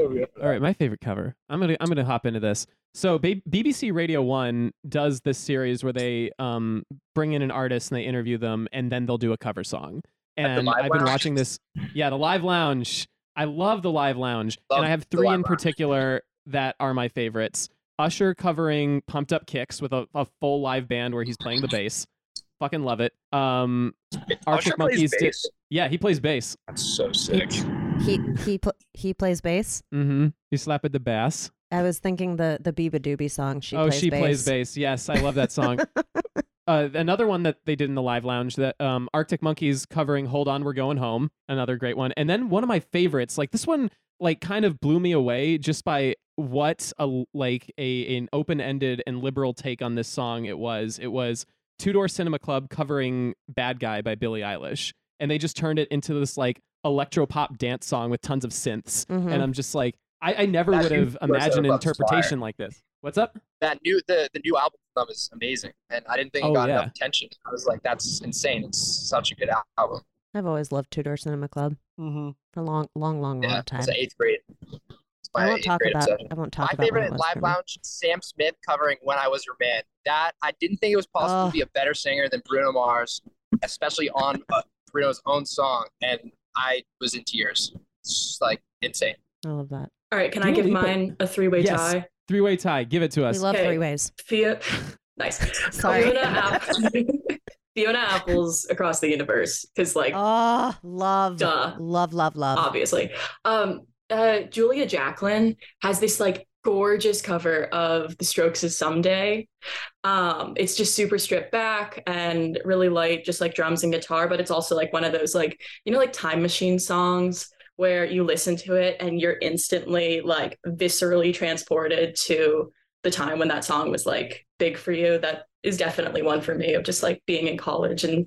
Oh, yeah. All right, my favorite cover. I'm gonna I'm gonna hop into this. So B- BBC Radio One does this series where they um bring in an artist and they interview them, and then they'll do a cover song. And I've been Lounge? watching this. Yeah, the Live Lounge. I love the Live Lounge, Love and I have three Live in Lounge. particular that are my favorites. Usher covering "Pumped Up Kicks" with a, a full live band where he's playing the bass. Fucking love it. Um, Usher Arctic plays Monkeys did- yeah, he plays bass. That's so sick. he he pl- he plays bass. Mm-hmm. He slapped at the bass. I was thinking the the beabadoobee song. She oh, plays she bass. plays bass. Yes, I love that song. uh, another one that they did in the live lounge that um, Arctic Monkeys covering "Hold On, We're Going Home." Another great one. And then one of my favorites, like this one, like kind of blew me away just by what a like a an open ended and liberal take on this song it was. It was Two Door Cinema Club covering "Bad Guy" by Billie Eilish, and they just turned it into this like electro pop dance song with tons of synths. Mhm. And I'm just like, I, I never That would have imagined an interpretation like this. What's up? that new the the new album from them is amazing, and I didn't think it Oh, got yeah. enough attention. I was like, that's insane. It's such a good album. I've always loved Two Door Cinema Club Mm-hmm. for a long, long, long, Yeah, long time. it's eighth grade. It's my I won't talk grade about. obsession. I won't My talk about. when favorite was live for lounge, Sam Smith covering "When I Was Your Man." That I didn't think it was possible Oh. to be a better singer than Bruno Mars, especially on uh, Bruno's own song, and I was in tears. It's just like insane. I love that. All right, can Dua I give Lipa- mine a three-way Yes. tie? Three way tie. Give it to us. We love Okay. three ways. Fia- nice. Sorry. Fiona, App- Fiona Apple's Across the Universe, because like Oh, love, Duh. love, love, love. obviously. Um, uh, Julia Jacqueline has this like gorgeous cover of The Strokes' Someday. Um, it's just super stripped back and really light, just like drums and guitar, but it's also like one of those like, you know, like time machine songs where you listen to it and you're instantly like viscerally transported to the time when that song was like big for you. That is definitely one for me of just like being in college and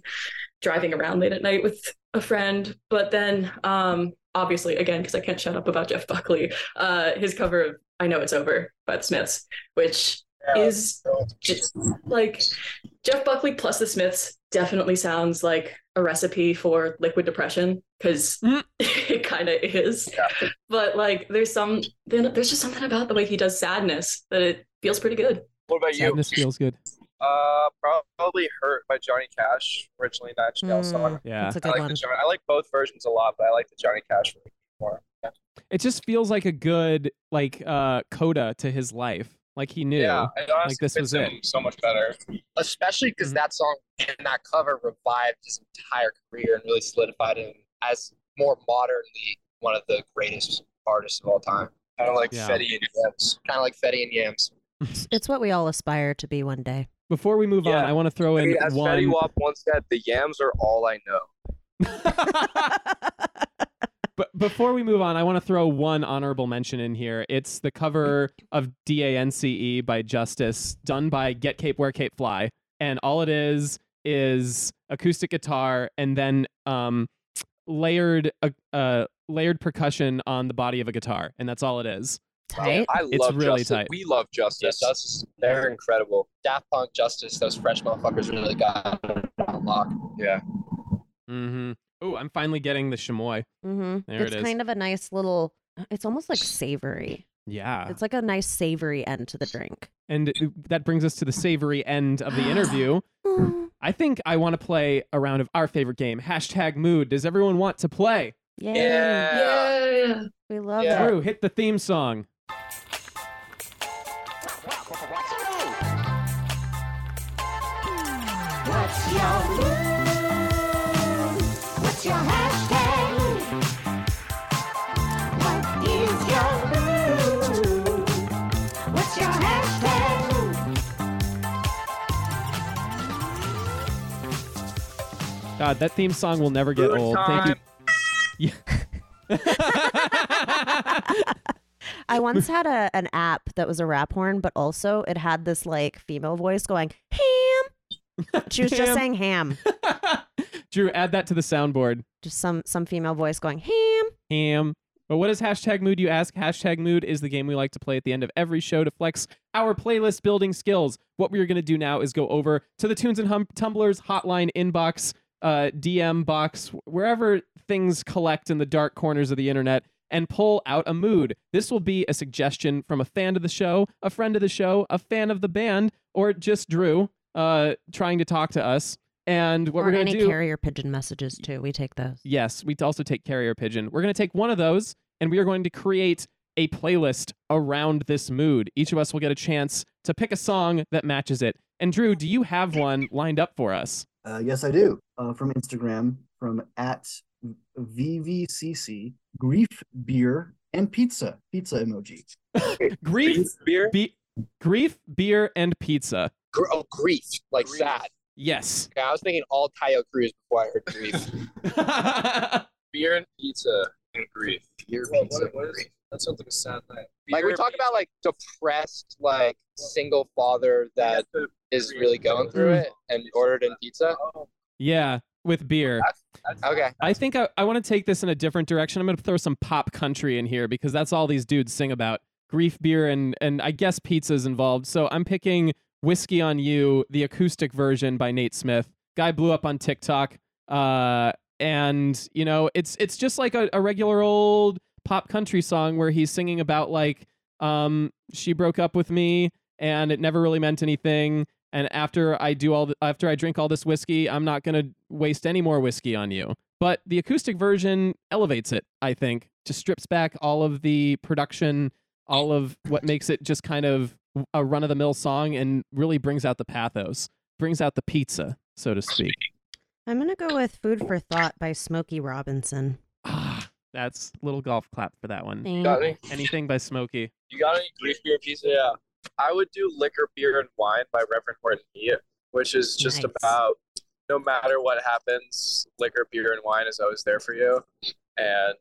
driving around late at night with a friend. But then um obviously again, because I can't shut up about Jeff Buckley, uh his cover of I Know It's Over by the Smiths, which is just like Jeff Buckley plus the Smiths definitely sounds like a recipe for liquid depression because it kind of is. But like, there's some there's just something about the way he does sadness that it feels pretty good. What about you? Sadness feels good. Uh, probably "Hurt" by Johnny Cash, originally Nine Inch Nails song. Yeah. That's a I good like one. the Johnny, I like both versions a lot, but I like the Johnny Cash version more. Yeah. It just feels like a good like uh coda to his life. Like he knew. Yeah, it honestly like this fits was him it. so much better. especially Mm-hmm. because that song and that cover revived his entire career and really solidified him as more modernly one of the greatest artists of all time. Kind of like Yeah. Fetty and Yams. Kind of like Fetty and Yams. It's, it's what we all aspire to be one day. Before we move on, I want to throw I in mean, as one. Fetty Wap once said, the yams are all I know. but before we move on, I want to throw one honorable mention in here. It's the cover of DANCE E by Justice, done by Get Cape Wear Cape Fly, and all it is is acoustic guitar and then um, layered uh, uh, layered percussion on the body of a guitar, and that's all it is. Tight. I It's love really Justice. tight. We love Yeah, Justice. Justice, they're incredible. Daft Punk, Justice, those French motherfuckers really got it on lock. Yeah. Mm-hmm. Oh, I'm finally getting the Chamoy. Mm-hmm. There it's it is. kind of a nice little. It's almost like savory. Yeah. It's like a nice savory end to the drink. And that brings us to the savory end of the interview. I think I want to play a round of our favorite game, hashtag mood. Does everyone want to play? Yay. Yeah. We love Yeah. it. Drew, hit the theme song. God, that theme song will never get Good old. time. Thank you. Yeah. I once had a an app that was a rap horn, but also it had this like female voice going ham. She was just saying ham. Drew, add that to the soundboard. Just some some female voice going ham. Ham. But what is hashtag mood, you ask? Hashtag mood is the game we like to play at the end of every show to flex our playlist building skills. What we're going to do now is go over to the Tunes and hum- Tumblers hotline inbox, uh, DM box, wherever things collect in the dark corners of the internet, and pull out a mood. This will be a suggestion from a fan of the show, a friend of the show, a fan of the band, or just Drew uh, trying to talk to us. And what or we're going to do. carrier pigeon messages too. We take those. Yes, we also take carrier pigeon. We're going to take one of those and we are going to create a playlist around this mood. Each of us will get a chance to pick a song that matches it. And Drew, do you have one lined up for us? Uh, yes, I do. Uh, from Instagram, from at VVCC, grief, beer, and pizza. Pizza emoji. Grief, beer. be- grief, beer, and pizza. Gr- oh, grief, like Grief. sad. Yes. Okay, I was thinking all Taio Cruz before I heard grief. Beer and pizza and grief. Beer, What- pizza, what- what is- grief. That sounds like a sad night. Like we talk about like depressed, like single father that is really going through Mm. it and ordered in pizza. yeah, with beer. Okay. I think I, I want to take this in a different direction. I'm going to throw some pop country in here because that's all these dudes sing about. Grief beer and and I guess pizza's involved. So I'm picking Whiskey on You, the acoustic version by Nate Smith. Guy blew up on TikTok. Uh and you know, it's it's just like a, a regular old pop country song where he's singing about like um she broke up with me and it never really meant anything and after I do all the, after I drink all this whiskey, I'm not going to waste any more whiskey on you. But the acoustic version elevates it, I think. Just strips back all of the production, all of what makes it just kind of a run of the mill song and really brings out the pathos, brings out the pizza, so to speak. I'm gonna go with "Food for Thought" by Smokey Robinson. Ah, That's little golf clap for that one. Thank- Got any? Anything by Smokey. You got any grief beer pizza? Yeah. I would do Liquor, Beer, and Wine by Reverend Horton Heat, which is just Nice. about no matter what happens, liquor, beer, and wine is always there for you. And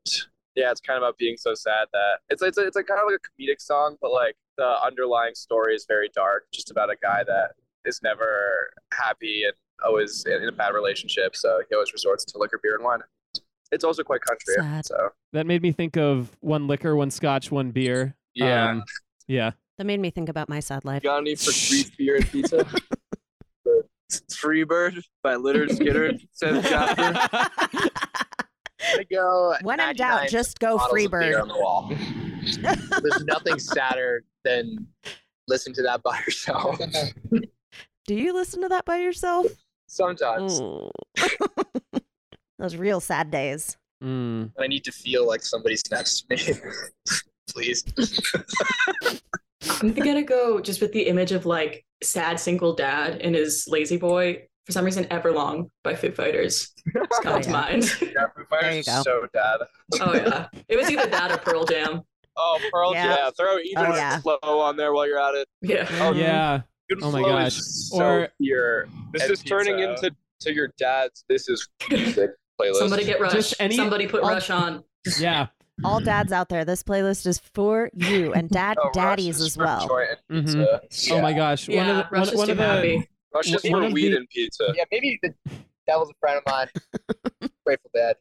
yeah, it's kind of about being so sad that it's it's it's like kind of like a comedic song, but like the underlying story is very dark, just about a guy that is never happy and always in a bad relationship. So he always resorts to liquor, beer, and wine. It's also quite country. Sad. So That made me think of one liquor, one scotch, one beer. yeah. Um, yeah. That made me think about my sad life. You got any for free beer and pizza? Freebird by Lynyrd Skynyrd, seventh chapter. I go. When in doubt, 99 just go bottles beer Freebird. on the wall. There's nothing sadder than listen to that by yourself. Do you listen to that by yourself? Sometimes Those real sad days. Mm. I need to feel like somebody's next to me. Please. I'm gonna go just with the image of like sad single dad and his lazy boy. For some reason, Everlong by Foo Fighters. It's come Oh, to yeah. mind. Yeah, Foo Fighters you is so dad. oh yeah, it was either that or Pearl Jam. Oh, Pearl Yeah. yeah. Throw even Oh, yeah. flow on there while you're at it. Yeah. Oh, Mhm. yeah. Good Oh my flow gosh. is so Or- pure. This and is turning into to your dad's. This is music playlist. Somebody get Rush. Just any- Somebody put I'll- Rush on. Yeah. All dads out there, this playlist is for you and dad Oh, daddies as well. joy and Mhm. pizza. Oh my gosh. Yeah, one of the, Rush one, is one too of the happy. Rush is for weed the- and pizza. Yeah, maybe the devil's a friend of mine. Grateful Dead.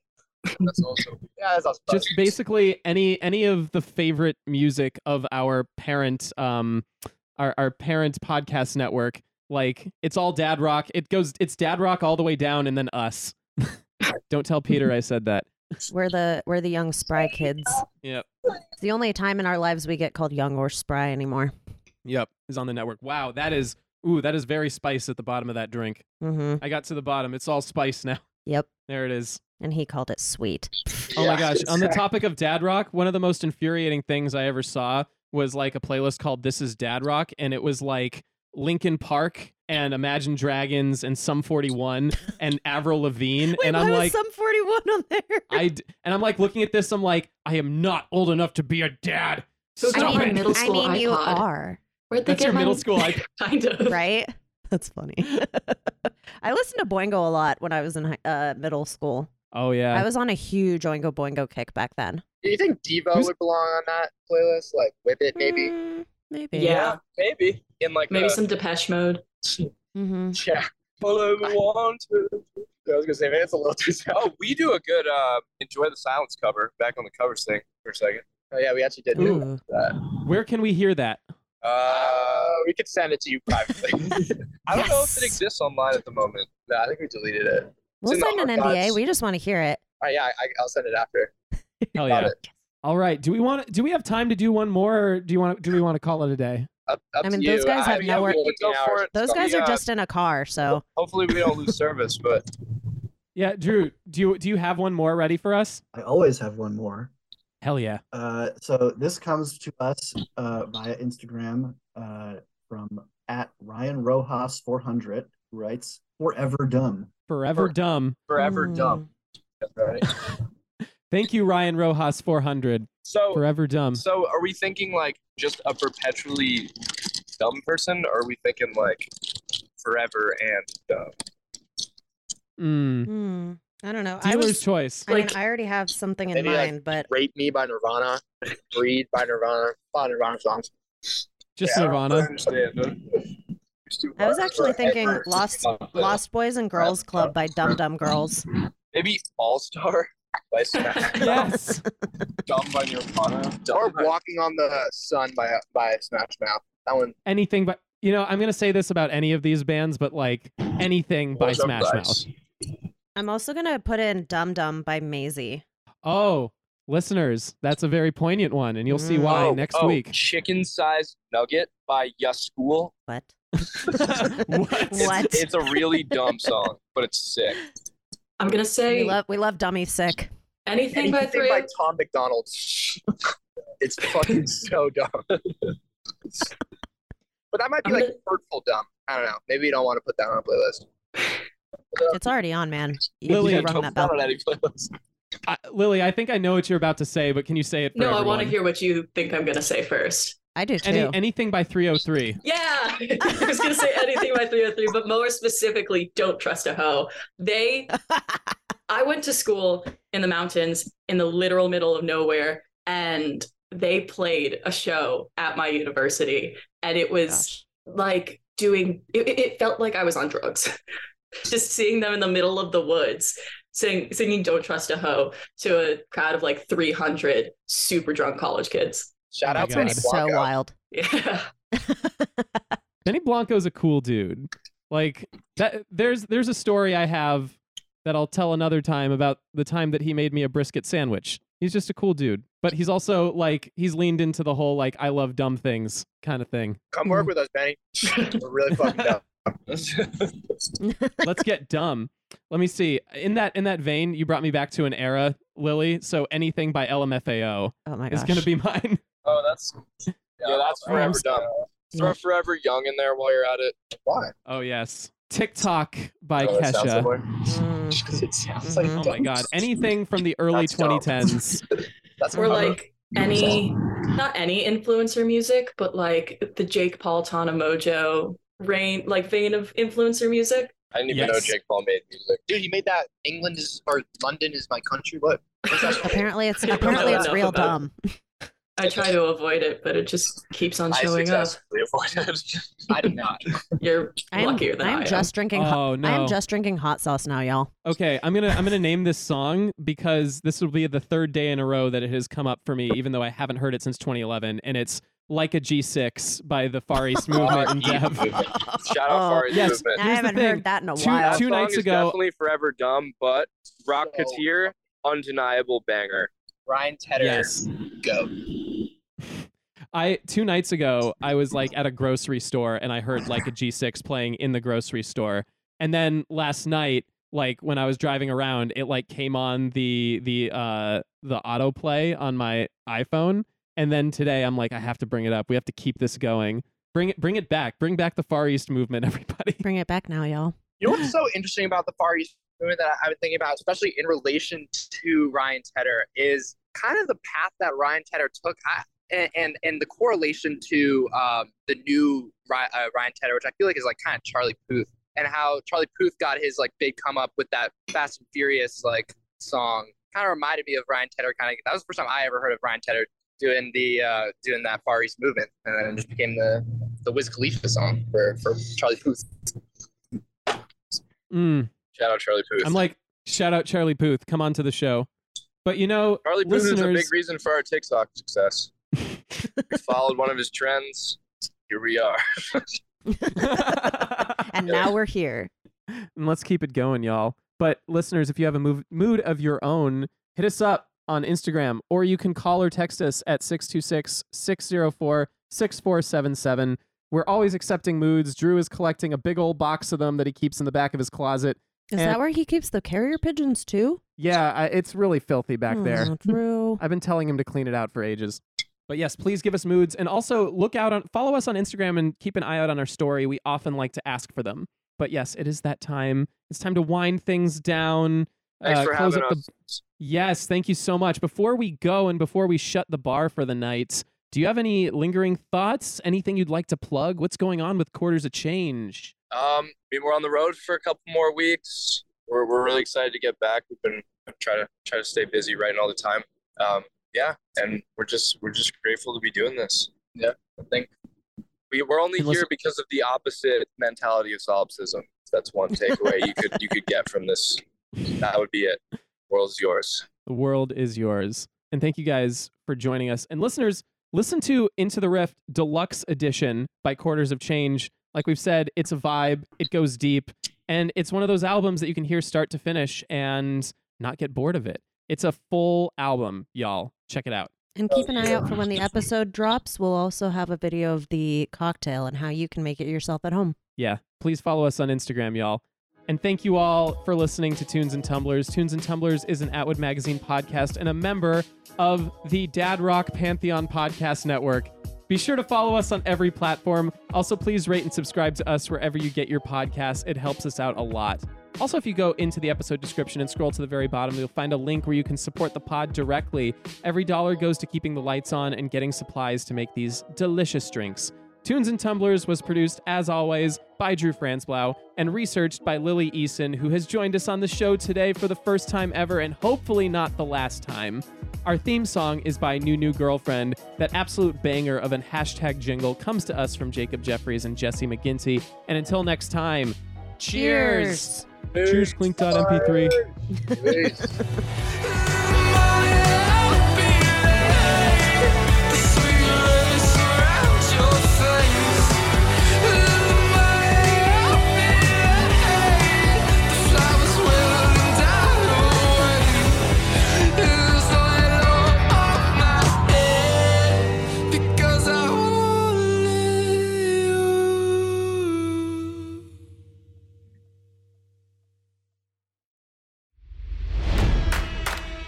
That's also Yeah, that's also just basically any any of the favorite music of our parent um our, our parent podcast network. Like it's all dad rock. It goes it's dad rock all the way down and then us. Don't tell peter i said that. We're the we're the young spry kids. yep. It's the only time in our lives we get called young or spry anymore. yep is on the network. Wow that is ooh that is very spice at the bottom of that drink. Mm-hmm. i got to the bottom. It's all spice now Yep. there it is And he called it sweet. Oh my gosh. On the topic of dad rock, one of the most infuriating things I ever saw was like a playlist called This is Dad Rock and it was like Linkin Park and Imagine Dragons and Sum 41 and Avril Lavigne Wait, and I'm was like Sum 41 on there? I d- and I'm like looking at this I'm like I am not old enough to be a dad. So Stop got my it. middle I school mean, you iPod. are, Where'd they That's get your my middle school iPod. kind of right? That's funny. I listened to Boingo a lot when I was in uh, middle school. Oh yeah. I was on a huge Oingo Boingo kick back then. Do you think Devo Who's- would belong on that playlist? Like Whip It, maybe? Mm, maybe. Yeah. maybe in like Maybe a, some Depeche Mode. Mm-hmm. Yeah. follow the want to. I was gonna say, man, it's a little too soon. Oh, we do a good uh, enjoy the silence cover. Back on the covers thing for a second. Oh yeah, we actually did do that. Where can we hear that? Uh, we could send it to you privately. I don't know if it exists online at the moment. no, I think we deleted it. We'll in the sign an NDA. We just want to hear it. All right, yeah, I, I'll send it after. Hell yeah. it. All right. Do we want do we have time to do one more or do you want do we want to call it a day? Up, up I mean, those you. guys have mean, nowhere- we can Go go for for it. Those guys are just in a car, so Hopefully we don't lose service, but Yeah, Drew, do you do you have one more ready for us? I always have one more. Hell yeah. Uh, so this comes to us uh, via Instagram uh, from at Ryan Rojas 400 who writes Forever Dumb. Forever For- dumb. forever Mm. dumb. That's right. Thank you, Ryan Rojas 400. So Forever dumb. So are we thinking like just a perpetually dumb person, or are we thinking like forever and dumb? Mm. Hmm. I don't know. I Dealer's was. choice. I mean, Like- I already have something in Maybe, like, mind, but Rape Me by Nirvana. Breed by Nirvana. A lot of Nirvana songs. Just I Nirvana. understand. I was actually thinking Lost Lost Boys and Girls Club by Dum Dum Girls. Maybe All Star by Smash. Yes. Dumb by Nirvana. Or by- Walking on the Sun by by Smash Mouth. That one. Anything but you know, I'm gonna say this about any of these bands, but like anything by Smash Mouth. Guys? I'm also gonna put in Dum Dum by Maisie. Oh, listeners, that's a very poignant one, and you'll see Mm. why Oh, next oh, week. Chicken sized nugget by Ya School. What? what? It's, What? It's a really dumb song, but it's sick. I'm gonna say We say love we love Dummy Sick. anything by three. by Tom McDonald. it's fucking so dumb. but that might be I'm like gonna- hurtful dumb. I don't know. Maybe you don't want to put that on a playlist. It's already on, man. You, Lily, you rung Don't that put bell. on any playlist. I, Lily, I think I know what you're about to say, but can you say it for No, I want to hear what you think I'm gonna say first. I do too. Any, anything by 3OH!3. Yeah, I was gonna say anything by 3OH!3, but more specifically, don't trust a hoe. They, I went to school in the mountains in the literal middle of nowhere, and they played a show at my university, and it was like doing. It, it- it felt like I was on drugs, just seeing them in the middle of the woods. Sing, singing "Don't Trust a Hoe" to a crowd of like 300 super drunk college kids. Shout Oh out to God. Benny so wild. Yeah, Benny Blanco's a cool dude. Like that there's there's a story I have that I'll tell another time about the time that he made me a brisket sandwich. He's just a cool dude. But he's also like he's leaned into the whole like I love dumb things kind of thing. Come work with us, Benny. We're really fucking dumb. Let's get dumb. Let me see. In that in that vein, you brought me back to an era, Lily. So anything by LMFAO Oh my is gosh. gonna be mine. Oh, that's Yeah, that's Oh, I'm forever dumb. Throw Yeah. Forever Young in there while you're at it. Why? Oh yes. TikTok by Oh, that sounds Kesha. Mm. Because it sounds like Mhm. Oh my god. Anything from the early That's 2010s. That's or a- like any not any influencer music but like the jake paul Tana Mongeau rain like vein of influencer music I didn't even know Jake Paul made music. Dude, he made that England is or London is my country. What? Apparently, it's apparently it's real about dumb. i try to avoid it but it just keeps on I showing up successfully avoided. I did not. you're I'm, luckier than I'm I am. just drinking. hot Oh no. I'm just drinking hot sauce now, y'all. Okay, I'm gonna I'm gonna name this song because this will be the third day in a row that it has come up for me, even though I haven't heard it since 2011, and it's "Like a G6" by the Far East Movement and Dev. Shout out Far East Yes. Movement. I haven't thing. heard that in a Two- while. That two nights ago- definitely forever dumb, but Rocketeer, undeniable banger. Ryan Tedder, Yes. go. I two nights ago I was like at a grocery store and I heard like a G6 playing in the grocery store, and then last night. Like when I was driving around, it like came on the the uh the autoplay on my iPhone, and then today I'm like I have to bring it up. We have to keep this going. Bring it bring it back. Bring back the Far East movement, everybody. Bring it back now, y'all. You know what's so interesting about the Far East movement that I- I've been thinking about, especially in relation to Ryan Tedder, is kind of the path that Ryan Tedder took, I, and, and and the correlation to um, the new Ryan, uh, Ryan Tedder, which I feel like is like kind of Charlie Puth, and how Charlie Puth got his like big come up with that Fast and Furious like song. Kind of reminded me of Ryan Tedder. Kind of that was the first time I ever heard of Ryan Tedder doing the uh, doing that Far East movement, and then it just became the the Wiz Khalifa song for for Charlie Puth. Mm, Shout out Charlie Puth. I'm like shout out Charlie Puth. Come on to the show. But you know, Charlie Puth is a big reason for our TikTok success. we followed one of his trends. Here we are. And now we're here. and let's keep it going, y'all. But listeners, if you have a move, mood of your own, hit us up on Instagram or you can call or text us at 626 604 6477. We're always accepting moods. Drew is collecting a big old box of them that he keeps in the back of his closet. Is And- that where he keeps the carrier pigeons too? Yeah, I, it's really filthy back oh, there. Oh, True. I've been telling him to clean it out for ages. But yes, please give us moods and also look out on follow us on Instagram and keep an eye out on our story. We often like to ask for them. But yes, it is that time. It's time to wind things down. Thanks uh, for close having up us. the Yes, thank you so much. Before we go and before we shut the bar for the night, do you have any lingering thoughts? Anything you'd like to plug? What's going on with Quarters of Change? Um, I mean, we're on the road for a couple more weeks. We're we're really excited to get back. We've been trying to try to stay busy writing all the time. Um, yeah, and we're just we're just grateful to be doing this. Yeah, I think we we're only And here because of the opposite mentality of solipsism. That's one takeaway you could you could get from this. That would be it. World's yours. The world is yours. And thank you guys for joining us. And listeners, listen to Into the Rift Deluxe Edition by Quarters of Change. Like we've said, it's a vibe, it goes deep, and it's one of those albums that you can hear start to finish and not get bored of it. It's a full album, y'all. Check it out. And keep an eye out for when the episode drops. We'll also have a video of the cocktail and how you can make it yourself at home. Yeah, please follow us on Instagram, y'all. And thank you all for listening to Tunes and Tumblers. Tunes and Tumblers is an Atwood Magazine podcast and a member of the Dad Rock Pantheon Podcast Network. Be sure to follow us on every platform. Also, please rate and subscribe to us wherever you get your podcasts. It helps us out a lot. Also, if you go into the episode description and scroll to the very bottom, you'll find a link where you can support the pod directly. Every dollar goes to keeping the lights on and getting supplies to make these delicious drinks. Tunes and Tumblers was produced, as always, by Drew Franzblau and researched by Lily Eason, who has joined us on the show today for the first time ever and hopefully not the last time. Our theme song is by New New Girlfriend. That absolute banger of an hashtag jingle comes to us from Jacob Jeffries and Jesse McGinty. And until next time, cheers! Cheers, Clink.mp3.